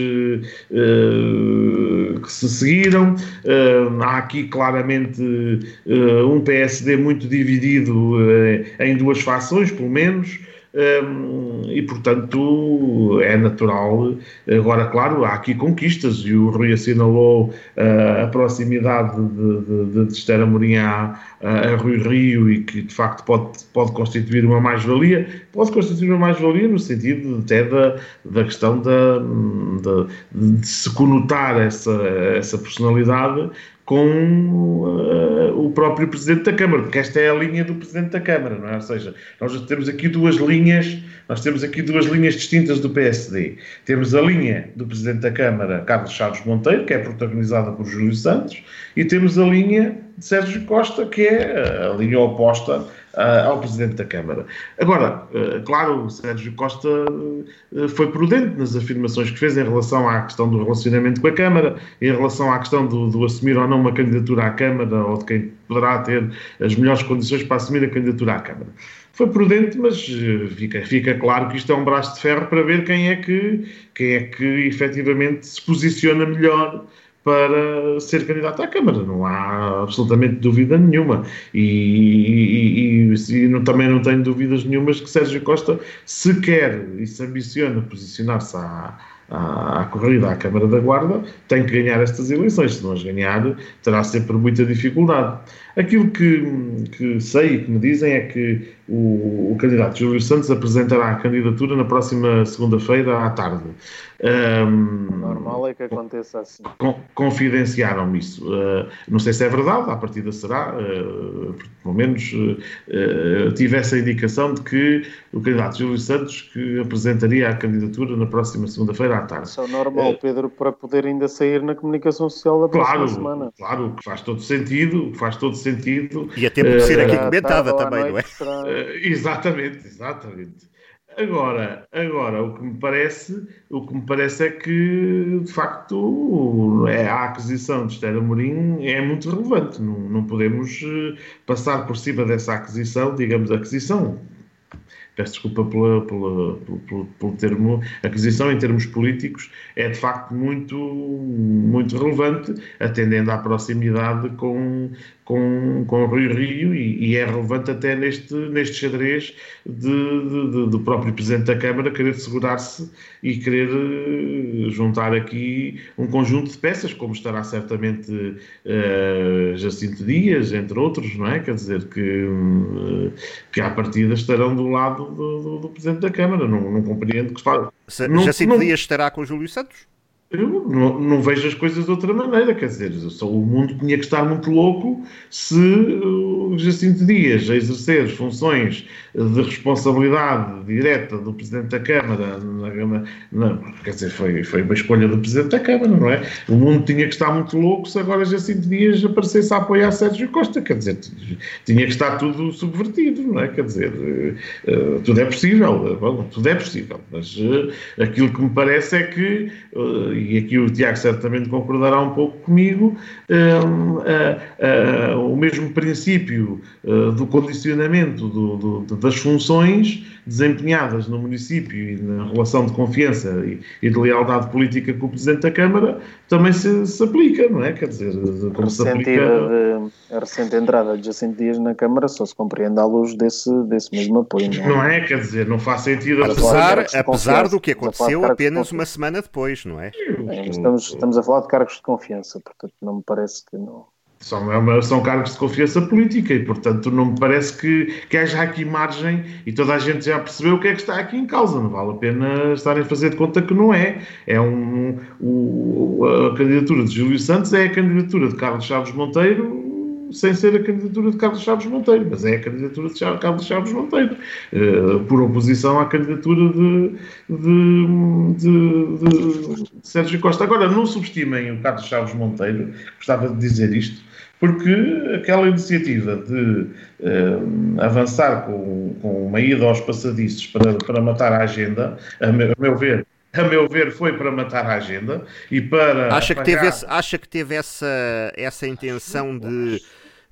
que se seguiram. Uh, há aqui claramente uh, um PSD muito dividido uh, em duas fações, pelo menos. E portanto é natural. Agora, claro, há aqui conquistas e o Rui assinalou uh, a proximidade de, de, de Esther Amorim a, a Rui Rio e que de facto pode, pode constituir uma mais-valia. Pode constituir uma mais-valia no sentido até da, da questão da, de, de se conotar essa, essa personalidade com uh, o próprio Presidente da Câmara, porque esta é a linha do Presidente da Câmara, não é? Ou seja, nós temos aqui duas linhas, nós temos aqui duas linhas distintas do PSD. Temos a linha do Presidente da Câmara, Carlos Chaves Monteiro, que é protagonizada por Júlio Santos, e temos a linha de Sérgio Costa, que é a linha oposta uh, ao Presidente da Câmara. Agora, uh, claro, o Sérgio Costa uh, foi prudente nas afirmações que fez em relação à questão do relacionamento com a Câmara, em relação à questão do, do assumir ou não uma candidatura à Câmara, ou de quem poderá ter as melhores condições para assumir a candidatura à Câmara foi prudente, mas fica, fica claro que isto é um braço de ferro para ver quem é que, quem é que efetivamente se posiciona melhor para ser candidato à Câmara, não há absolutamente dúvida nenhuma. E, e, e, e não, também não tenho dúvidas nenhumas que Sérgio Costa, se quer e se ambiciona posicionar-se à à, à corrida à Câmara da Guarda, tem que ganhar estas eleições. Se não as ganhar, terá sempre muita dificuldade. Aquilo que, que sei e que me dizem é que o, o candidato Júlio Santos apresentará a candidatura na próxima segunda-feira à tarde. Um, Normal é que aconteça assim. Confidenciaram-me isso. Uh, não sei se é verdade, à partida será, uh, pelo menos uh, tive essa indicação de que o candidato Júlio Santos que apresentaria a candidatura na próxima segunda-feira à tarde. Isso é normal, Pedro, para poder ainda sair na comunicação social da próxima claro, semana. Claro, que faz todo sentido, faz todo sentido. E até por ser aqui comentada também, não é? Será... exatamente, exatamente. Agora, agora o que me parece, o que me parece é que de facto é, a aquisição de Estela Amorim é muito relevante. Não, não podemos eh, passar por cima dessa aquisição, digamos aquisição peço desculpa pela, pela, pelo, pelo, termo, aquisição em termos políticos, é de facto muito, muito relevante, atendendo à proximidade com, com, com o Rio Rio e, e, é relevante até neste, neste xadrez de, de, do próprio Presidente da Câmara querer segurar-se e querer eh, juntar aqui um conjunto de peças, como estará certamente uh, Jacinto Dias, entre outros, não é? Quer dizer, que, uh, que à partida estarão do lado do, do, do Presidente da Câmara. Não, não compreendo que faz. Jacinto não... Dias estará com Júlio Santos? Eu não, não, vejo as coisas de outra maneira, quer dizer, só o mundo tinha que estar muito louco se o Jacinto Dias, a exercer funções de responsabilidade direta do Presidente da Câmara, na, na, quer dizer, foi, foi uma escolha do Presidente da Câmara, não é? O mundo tinha que estar muito louco se agora Jacinto Dias aparecesse a apoiar Sérgio Costa, quer dizer, tinha que estar tudo subvertido, não é? Quer dizer, uh, tudo é possível, bom, tudo é possível, mas uh, aquilo que me parece é que, uh, e aqui o Tiago certamente concordará um pouco comigo, o mesmo princípio do condicionamento do, do, do das funções desempenhadas no município e na relação de confiança e, e de lealdade política com o Presidente da Câmara também se, se aplica, não é? Quer dizer, como se aplica... De, a recente entrada de Jacinto Dias na Câmara só se compreende à luz desse, desse mesmo apoio, não é? Não é? Quer dizer, não faz sentido... Apesar, apesar do que aconteceu apenas uma semana depois, não é? é estamos, estamos a falar de cargos de confiança, portanto não me parece que não são, é uma, são cargos de confiança política e, portanto, não me parece que, que haja aqui margem e toda a gente já percebeu o que é que está aqui em causa. Não vale a pena estarem a fazer de conta que não é. É um, o, a candidatura de Júlio Santos é a candidatura de Carlos Chaves Monteiro sem ser a candidatura de Carlos Chaves Monteiro, mas é a candidatura de Carlos Chaves Monteiro, uh, por oposição à candidatura de, de, de, de, Sérgio Costa. Agora, não subestimem o Carlos Chaves Monteiro, gostava de dizer isto, porque aquela iniciativa de uh, avançar com, com uma ida aos passadiços para, para matar a agenda, a meu, a meu ver, a meu ver, foi para matar a agenda e para. Acha que teve, esse, acha que teve essa, essa intenção de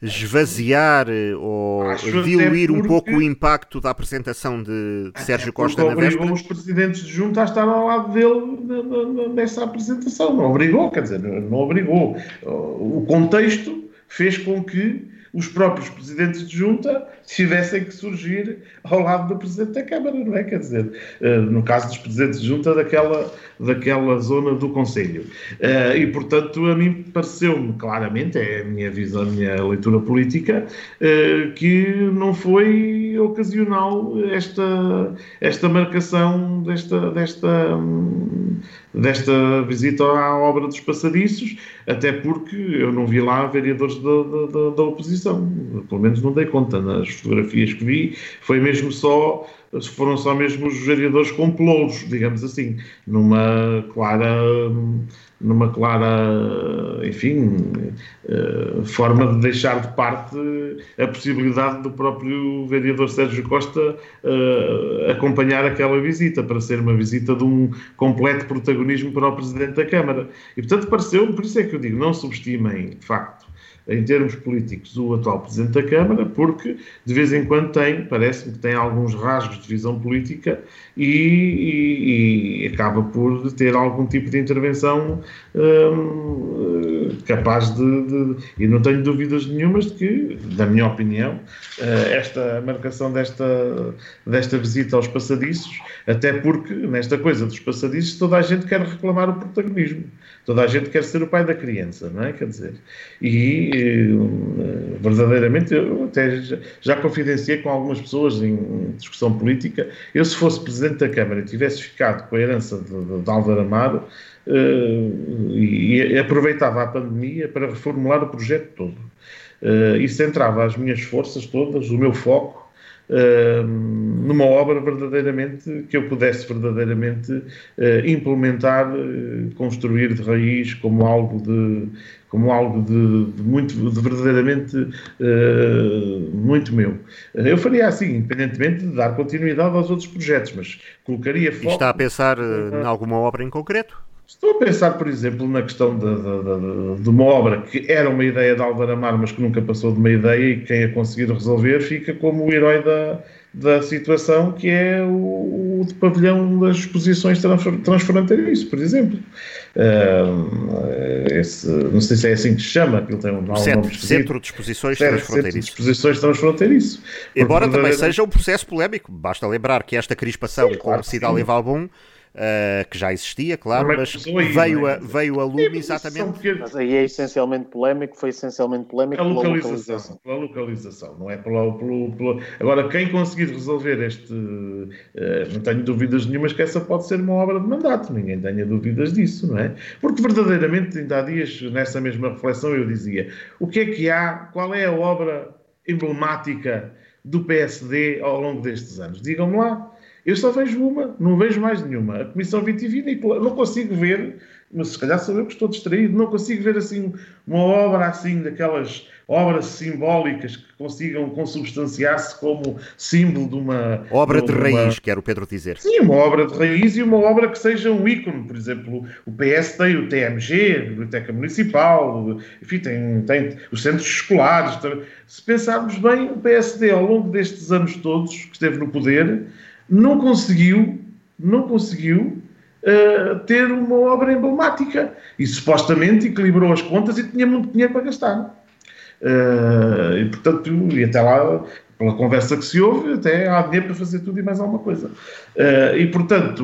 esvaziar eh, ou Acho diluir um pouco o impacto da apresentação de, de Sérgio Costa na véspera? os presidentes de junta a estar ao lado dele nessa apresentação. Não obrigou, quer dizer, não obrigou. O contexto fez com que os próprios presidentes de junta tivessem que surgir ao lado do presidente da Câmara, não é? Quer dizer, eh, no caso dos presidentes de junta daquela, daquela zona do Conselho. Eh, e, portanto, a mim pareceu-me claramente, é a minha visão, a minha leitura política, eh, que não foi ocasional esta, esta marcação desta, desta, desta visita à obra dos passadiços, até porque eu não vi lá vereadores da, da, da oposição, pelo menos não dei conta nas fotografias que vi, foi mesmo só foram só mesmo os vereadores com digamos assim, numa clara numa clara, enfim, eh, forma de deixar de parte a possibilidade do próprio vereador Sérgio Costa uh, acompanhar aquela visita, para ser uma visita de um completo protagonismo para o Presidente da Câmara. E, portanto, pareceu, por isso é que eu digo, não subestimem, de facto, em termos políticos, o atual Presidente da Câmara, porque de vez em quando tem, parece-me que tem alguns rasgos de visão política e, e, e acaba por ter algum tipo de intervenção hum, capaz de, de, E não tenho dúvidas nenhumas de que, na minha opinião, esta marcação desta, desta visita aos passadiços, até porque nesta coisa dos passadiços toda a gente quer reclamar o protagonismo. Toda a gente quer ser o pai da criança, não é? Quer dizer, e eh, verdadeiramente eu até já confidenciei com algumas pessoas em discussão política. Eu, se fosse presidente da Câmara e tivesse ficado com a herança de, de Álvaro Amaro, uh, e, e, aproveitava a pandemia para reformular o projeto todo. Uh, e centrava as minhas forças todas, o meu foco, numa obra verdadeiramente que eu pudesse verdadeiramente uh, implementar, uh, construir de raiz como algo de como algo de, de muito de verdadeiramente uh, muito meu. Eu faria assim, independentemente de dar continuidade aos outros projetos, mas colocaria foco. E está a pensar em alguma obra em concreto? Estou a pensar, por exemplo, na questão de, de, de, de, uma obra que era uma ideia de Álvaro Amar, mas que nunca passou de uma ideia e quem a conseguir resolver fica como o herói da, da situação, que é o, o de pavilhão das exposições transfronteiriço, por exemplo. Uh, esse, não sei se é assim que se chama, aquilo tem um, centro, nome Centro de Exposições Transfronteiriço. Centro de Exposições Transfronteiriço. Embora também seja um processo polémico, basta lembrar que esta crispação Sim, claro, com Cidade Valbon uh, que já existia, claro, mas, veio, a, veio a lume exatamente. Mas aí é essencialmente polémico, foi essencialmente polémico a localização, pela localização. Pela localização, não é pela, pela, pela... Agora, quem conseguir resolver este. Uh, não tenho dúvidas nenhumas que essa pode ser uma obra de mandato, ninguém tenha dúvidas disso, não é? Porque verdadeiramente, ainda há dias, nessa mesma reflexão, eu dizia: o que é que há, qual é a obra emblemática do PSD ao longo destes anos? Digam-me lá. Eu só vejo uma, não vejo mais nenhuma. A Comissão Vitivinícola, não consigo ver, mas se calhar sou eu que estou distraído, não consigo ver assim uma obra assim, daquelas obras simbólicas que consigam consubstanciar-se como símbolo de uma... Obra de, uma, raiz, quero Pedro dizer. Sim, uma obra de raiz e uma obra que seja um ícone. Por exemplo, o PS tem o TMG, a Biblioteca Municipal, enfim, tem, tem os centros escolares. Se pensarmos bem, o PSD, ao longo destes anos todos que esteve no poder não conseguiu, não conseguiu uh, ter uma obra emblemática e supostamente equilibrou as contas e tinha muito dinheiro para gastar. Uh, e portanto, e até lá, pela conversa que se ouve, até há dinheiro para fazer tudo e mais alguma coisa. Uh, e portanto,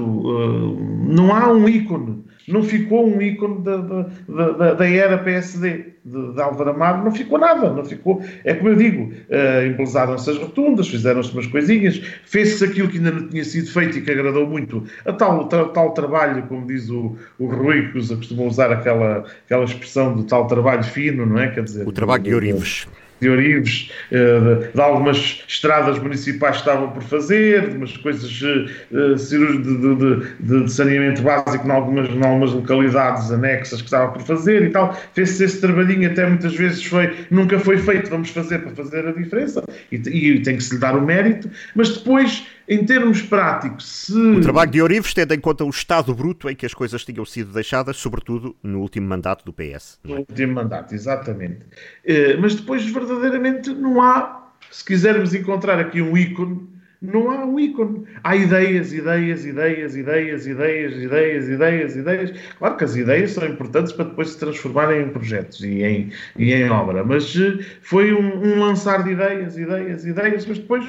não há um ícone não ficou um ícone da, da, da, da era PSD de, de Álvaro Amaro, não ficou nada, não ficou, é como eu digo, uh, embelezaram-se as rotundas, fizeram-se umas coisinhas, fez-se aquilo que ainda não tinha sido feito e que agradou muito, a tal, tal, tal trabalho, como diz o, o Rui, que usa, costuma usar aquela, aquela expressão do tal trabalho fino, não é? Quer dizer, o trabalho de Orives de Orives, eh, de algumas estradas municipais que estavam por fazer, de umas coisas eh, de, de, de, saneamento básico em algumas, em algumas localidades anexas que estavam por fazer e tal. Fez-se esse trabalhinho, até muitas vezes foi, nunca foi feito, vamos fazer para fazer a diferença e, e tem que se lhe dar o mérito, mas depois em termos práticos, se... O trabalho de Orives, tendo em conta o estado bruto em que as coisas tinham sido deixadas, sobretudo no último mandato do PS. É? No último mandato, exatamente. Uh, mas depois, verdadeiramente, não há, se quisermos encontrar aqui um ícone, não há um ícone. Há ideias, ideias, ideias, ideias, ideias, ideias, ideias, ideias. Claro que as ideias são importantes para depois se transformarem em projetos e em, e em obra, mas uh, foi um, um lançar de ideias, ideias, ideias, mas depois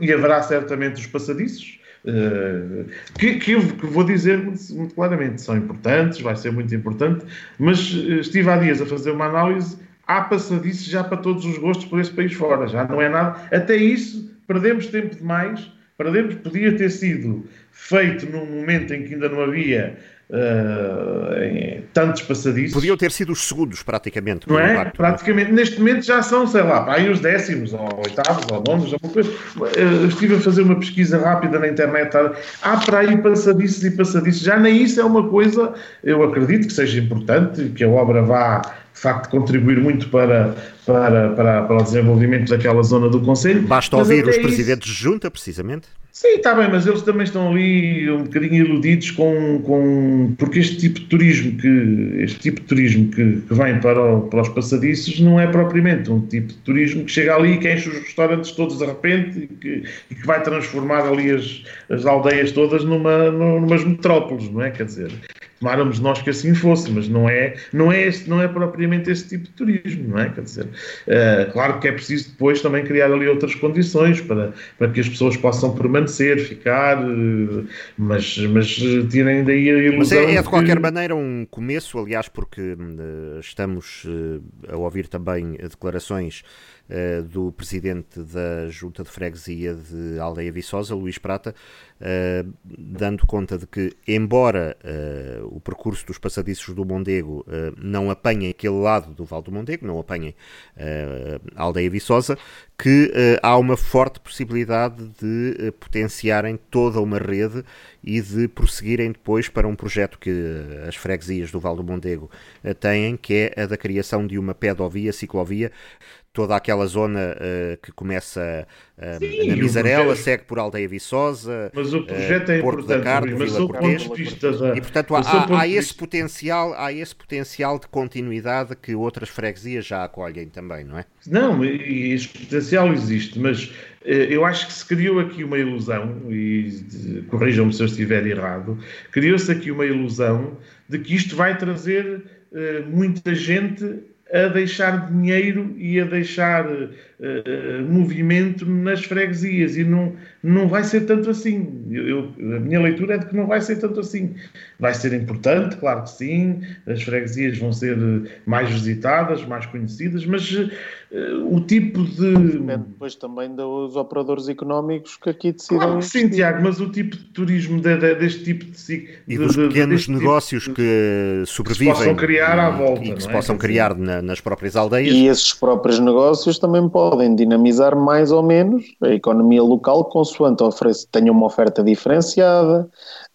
e haverá certamente os passadiços, uh, que, que, eu vou dizer muito, muito, claramente, são importantes, vai ser muito importante, mas uh, estive há dias a fazer uma análise, há passadiços já para todos os gostos por esse país fora, já não é nada. Até isso, perdemos tempo demais, perdemos, podia ter sido feito num momento em que ainda não havia uh, tantos passadiços. Podiam ter sido os segundos, praticamente. Não é? Impacto, praticamente. Não é? Neste momento já são, sei lá, aí os décimos, ou oitavos, ou nonos, alguma coisa. Uh, estive a fazer uma pesquisa rápida na internet. Há para aí passadiços e passadiços. Já nem isso é uma coisa, eu acredito que seja importante, que a obra vá de facto contribuir muito para, para, para, para o desenvolvimento daquela zona do Conselho. Basta ouvir os presidentes de junta, precisamente. Sim, está bem, mas eles também estão ali um bocadinho iludidos com, com porque este tipo de turismo que este tipo de turismo que, que vem para, o, para os passadiços não é propriamente um tipo de turismo que chega ali e que enche os restaurantes todos de repente e que, e que vai transformar ali as, as aldeias todas numa, numas metrópoles, não é? Quer dizer, tomáramos nós que assim fosse, mas não é, não é, este, não é propriamente este tipo de turismo, não é? Quer dizer, uh, claro que é preciso depois também criar ali outras condições para, para que as pessoas possam permanecer, ficar, uh, mas, mas tirem daí a ilusão. Mas é, é de qualquer maneira um começo, aliás, porque uh, estamos a ouvir também declarações uh, do presidente da Junta de Freguesia de Aldeia Viçosa, Luís Prata, uh, dando conta de que, embora uh, o percurso dos passadiços do Mondego não apanhem aquele lado do Val do Mondego, não apanhem a Aldeia Viçosa, que há uma forte possibilidade de potenciarem toda uma rede e de prosseguirem depois para um projeto que as freguesias do Val do Mondego têm, que é a da criação de uma pedovia, ciclovia, toda aquela zona uh, que começa uh, Sim, na Misarela, projeto... segue por Aldeia Viçosa, mas o projeto uh, é Porto da Carne, Vila Cortês, da... e portanto há, há, há esse potencial, há esse potencial de continuidade que outras freguesias já acolhem também, não é? Não, e esse potencial existe, mas eu acho que se criou aqui uma ilusão, e corrijam-me se eu estiver errado, criou-se aqui uma ilusão de que isto vai trazer muita gente a deixar dinheiro e a deixar uh, movimento nas freguesias e não, não vai ser tanto assim. Eu, a minha leitura é de que não vai ser tanto assim. Vai ser importante, claro que sim, as freguesias vão ser mais visitadas, mais conhecidas, mas uh, o tipo de. Depende depois também dos operadores económicos que aqui decidem. Claro que sim, Tiago, mas o tipo de turismo de, de, deste tipo de. E dos de, pequenos negócios tipo, que sobrevivem. Que se possam criar à volta. E que se é? possam criar na, nas próprias aldeias. E esses próprios negócios também podem dinamizar mais ou menos a economia local, consoante oferece, tenha uma oferta diferenciada,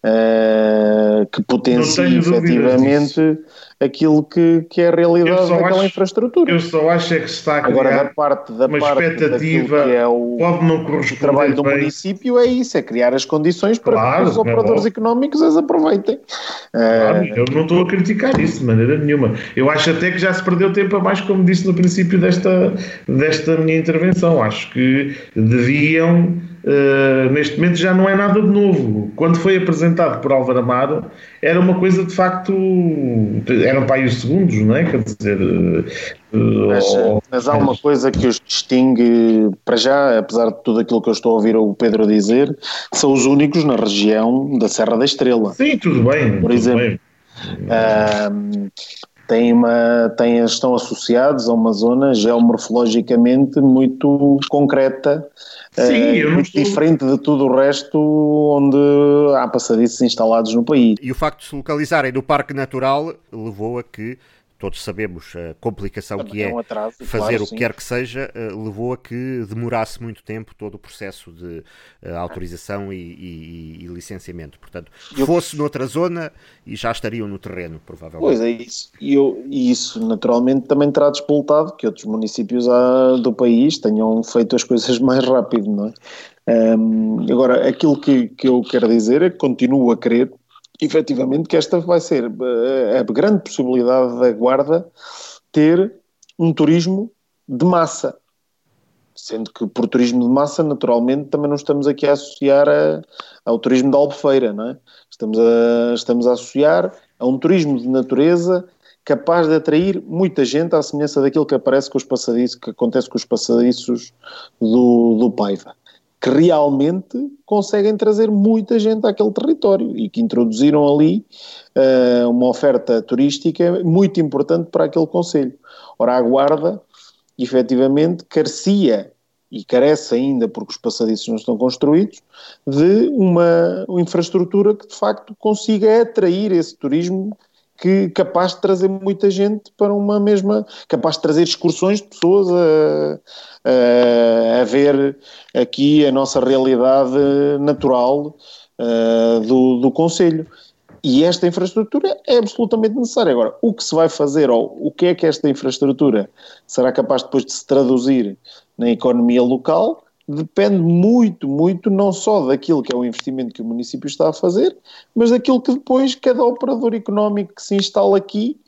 uh, que potencie efetivamente aquilo que, que é a realidade daquela acho, infraestrutura. Eu só acho é que se está a criar Agora, da parte, da uma parte expectativa que é o, pode não corresponder o trabalho do bem. município é isso, é criar as condições para claro, que os operadores é económicos as aproveitem. Claro, uh, eu não estou a criticar isso de maneira nenhuma. Eu acho até que já se perdeu tempo a mais, como disse no princípio desta, desta minha intervenção. Acho que deviam Uh, neste momento já não é nada de novo. Quando foi apresentado por Álvaro Amaro, era uma coisa de facto. Eram para aí os segundos, não é? Quer dizer. Uh, mas, ou... mas, há uma coisa que os distingue, para já, apesar de tudo aquilo que eu estou a ouvir o Pedro dizer, são os únicos na região da Serra da Estrela. Sim, tudo bem. Por tudo exemplo. Bem. Uh, têm uma, têm, estão associados a uma zona geomorfologicamente muito concreta, Sim, uh, muito estou... diferente de tudo o resto onde há passadiços instalados no país. E o facto de se localizarem no Parque Natural levou a que todos sabemos a complicação Também que é, é um atraso, fazer claro, o que quer que seja, uh, levou a que demorasse muito tempo todo o processo de uh, autorização e, e, e, licenciamento. Portanto, eu... fosse noutra zona e já estariam no terreno, provavelmente. Pois é, isso. E, eu, e isso naturalmente também terá despoltado que outros municípios ah, do país tenham feito as coisas mais rápido, não é? Um, agora, aquilo que, que eu quero dizer é que continuo a querer efetivamente que esta vai ser eh, a grande possibilidade da Guarda ter um turismo de massa. Sendo que por turismo de massa, naturalmente, também não estamos aqui a associar a, ao turismo da Albufeira, não é? Estamos a, estamos a associar a um turismo de natureza capaz de atrair muita gente, à semelhança daquilo que aparece com os passadiços, que acontece com os passadiços do, do Paiva que realmente conseguem trazer muita gente àquele território e que introduziram ali uh, uma oferta turística muito importante para aquele Conselho. Ora, a Guarda, efetivamente, carecia e carece ainda, porque os passadiços não estão construídos, de uma, uma infraestrutura que de facto consiga atrair esse turismo que capaz de trazer muita gente para uma mesma, capaz de trazer excursões de pessoas a, a, a ver aqui a nossa realidade natural uh, do, do Conselho. E esta infraestrutura é absolutamente necessária. Agora, o que se vai fazer, ou o que é que esta infraestrutura será capaz depois de se traduzir na economia local, depende muito, muito, não só daquilo que é o investimento que o município está a fazer, mas daquilo que depois cada operador económico que se instala aqui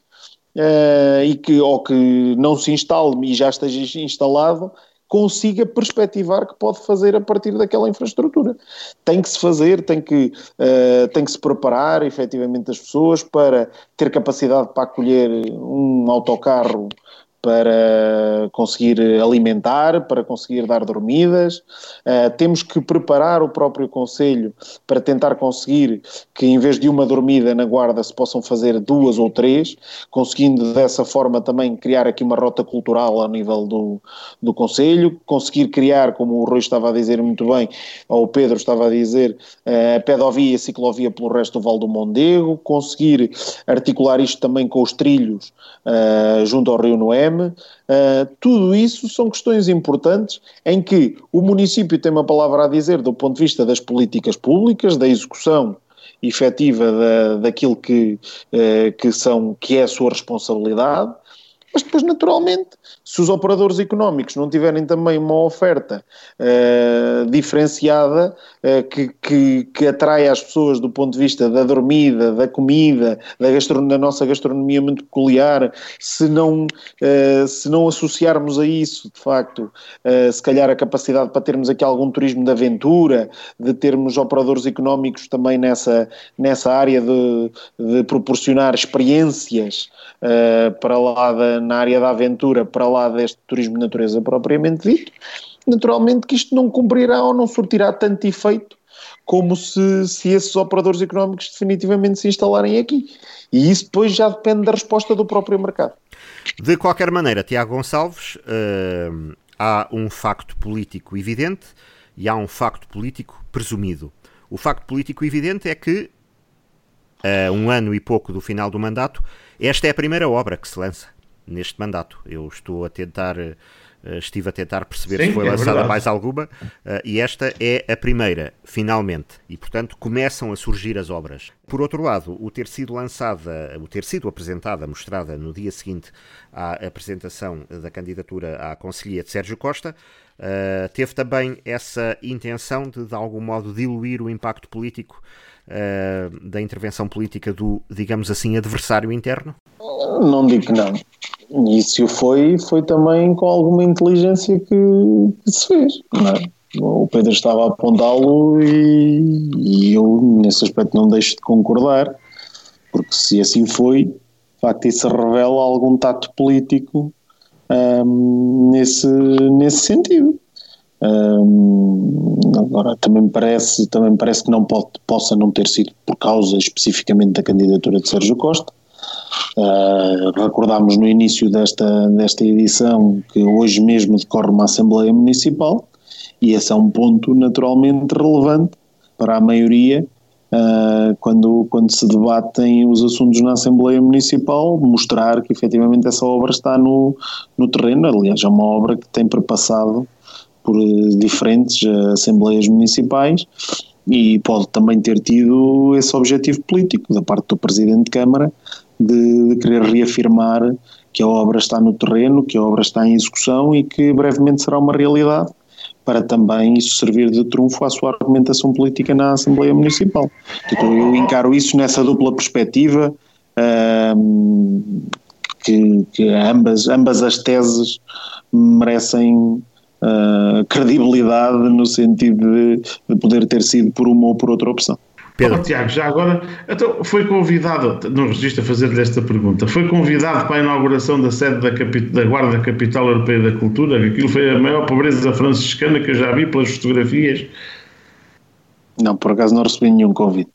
uh, e que, ou que não se instale e já esteja instalado, consiga perspectivar que pode fazer a partir daquela infraestrutura. Tem que se fazer, tem que, uh, tem que se preparar efetivamente as pessoas para ter capacidade para acolher um autocarro para conseguir alimentar, para conseguir dar dormidas. Uh, temos que preparar o próprio Conselho para tentar conseguir que, em vez de uma dormida na Guarda, se possam fazer duas ou três, conseguindo dessa forma também criar aqui uma rota cultural ao nível do, do Conselho, conseguir criar, como o Rui estava a dizer muito bem, ou o Pedro estava a dizer, uh, a pedovia e a ciclovia pelo resto do Val do Mondego, conseguir articular isto também com os trilhos uh, junto ao Rio Uh, tudo isso são questões importantes em que o município tem uma palavra a dizer do ponto de vista das políticas públicas, da execução efetiva da, daquilo que, uh, que, são, que é a sua responsabilidade, mas depois, naturalmente, se os operadores económicos não tiverem também uma oferta uh, diferenciada uh, que, que, que atrai as pessoas do ponto de vista da dormida, da comida, da, da nossa gastronomia muito peculiar, se não, uh, se não associarmos a isso, de facto, se calhar a capacidade para termos aqui algum turismo de aventura, de termos operadores económicos também nessa, nessa área de, de proporcionar experiências para lá da na área da aventura para lá deste turismo de natureza propriamente dito, naturalmente que isto não cumprirá ou não surtirá tanto efeito como se, se esses operadores económicos definitivamente se instalarem aqui. E isso depois já depende da resposta do próprio mercado. De qualquer maneira, Tiago Gonçalves, uh, há um facto político evidente e há um facto político presumido. O facto político evidente é que, a um ano e pouco do final do mandato, esta é a primeira obra que se lança neste mandato. Eu estou a tentar, uh, estive a tentar perceber Sim, se foi é lançada verdade. mais alguma, uh, e esta é a primeira, finalmente, e portanto começam a surgir as obras. Por outro lado, o ter sido lançada, o ter sido apresentada, mostrada no dia seguinte à apresentação da candidatura à Conselhia de Sérgio Costa, uh, teve também essa intenção de, de algum modo, diluir o impacto político da intervenção política do, digamos assim, adversário interno? Não digo que não. E se o foi, foi também com alguma inteligência que, que se fez. É? O Pedro estava a apontá-lo e, e, eu, nesse aspecto, não deixo de concordar, porque se assim foi, de facto, isso revela algum tato político um, nesse, nesse sentido. Um, agora também me parece também parece que não pode, possa não ter sido por causa especificamente da candidatura de Sérgio Costa Uh, recordámos no início desta, desta edição que hoje mesmo decorre uma Assembleia Municipal e esse é um ponto naturalmente relevante para a maioria uh, quando, quando se debatem os assuntos na Assembleia Municipal, mostrar que efetivamente essa obra está no, no terreno. Aliás, é uma obra que tem perpassado por diferentes Assembleias Municipais e pode também ter tido esse objetivo político da parte do Presidente de Câmara de, de, querer reafirmar que a obra está no terreno, que a obra está em execução e que brevemente será uma realidade, para também isso servir de trunfo à sua argumentação política na Assembleia Municipal. Então eu encaro isso nessa dupla perspectiva, que, que, ambas, ambas as teses merecem uh, credibilidade no sentido de, de poder ter sido por uma ou por outra opção. Pedro. Oh, Tiago, já agora, então foi convidado, não resisto a fazer-lhe esta pergunta, foi convidado para a inauguração da sede da, da Guarda Capital Europeia da Cultura, que aquilo foi a maior pobreza franciscana que eu já vi pelas fotografias. Não, por acaso não recebi nenhum convite.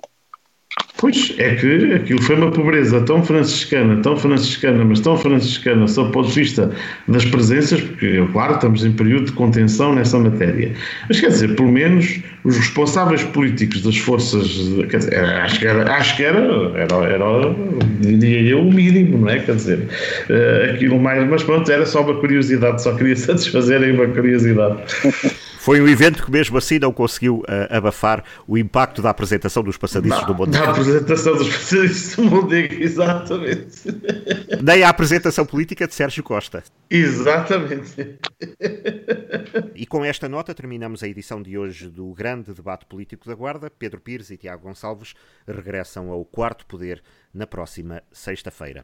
Pois, é que aquilo foi uma pobreza tão franciscana, tão franciscana, mas tão franciscana, só do ponto de vista das presenças, porque, claro, estamos em período de contenção nessa matéria. Mas, quer dizer, pelo menos os responsáveis políticos das forças, dizer, acho que era, acho que era, era, era diria eu, o mínimo, não é? Quer dizer, eh, aquilo mais, mas pronto, era só uma curiosidade, só queria satisfazerem uma curiosidade. Foi um evento que mesmo assim não conseguiu uh, abafar o impacto da apresentação dos passadiços do Mondego. Da apresentação dos passadiços do Mondego, exatamente. Nem a apresentação política de Sérgio Costa. Exatamente. E com esta nota terminamos a edição de hoje do grande debate político da Guarda. Pedro Pires e Tiago Gonçalves regressam ao quarto poder na próxima sexta-feira.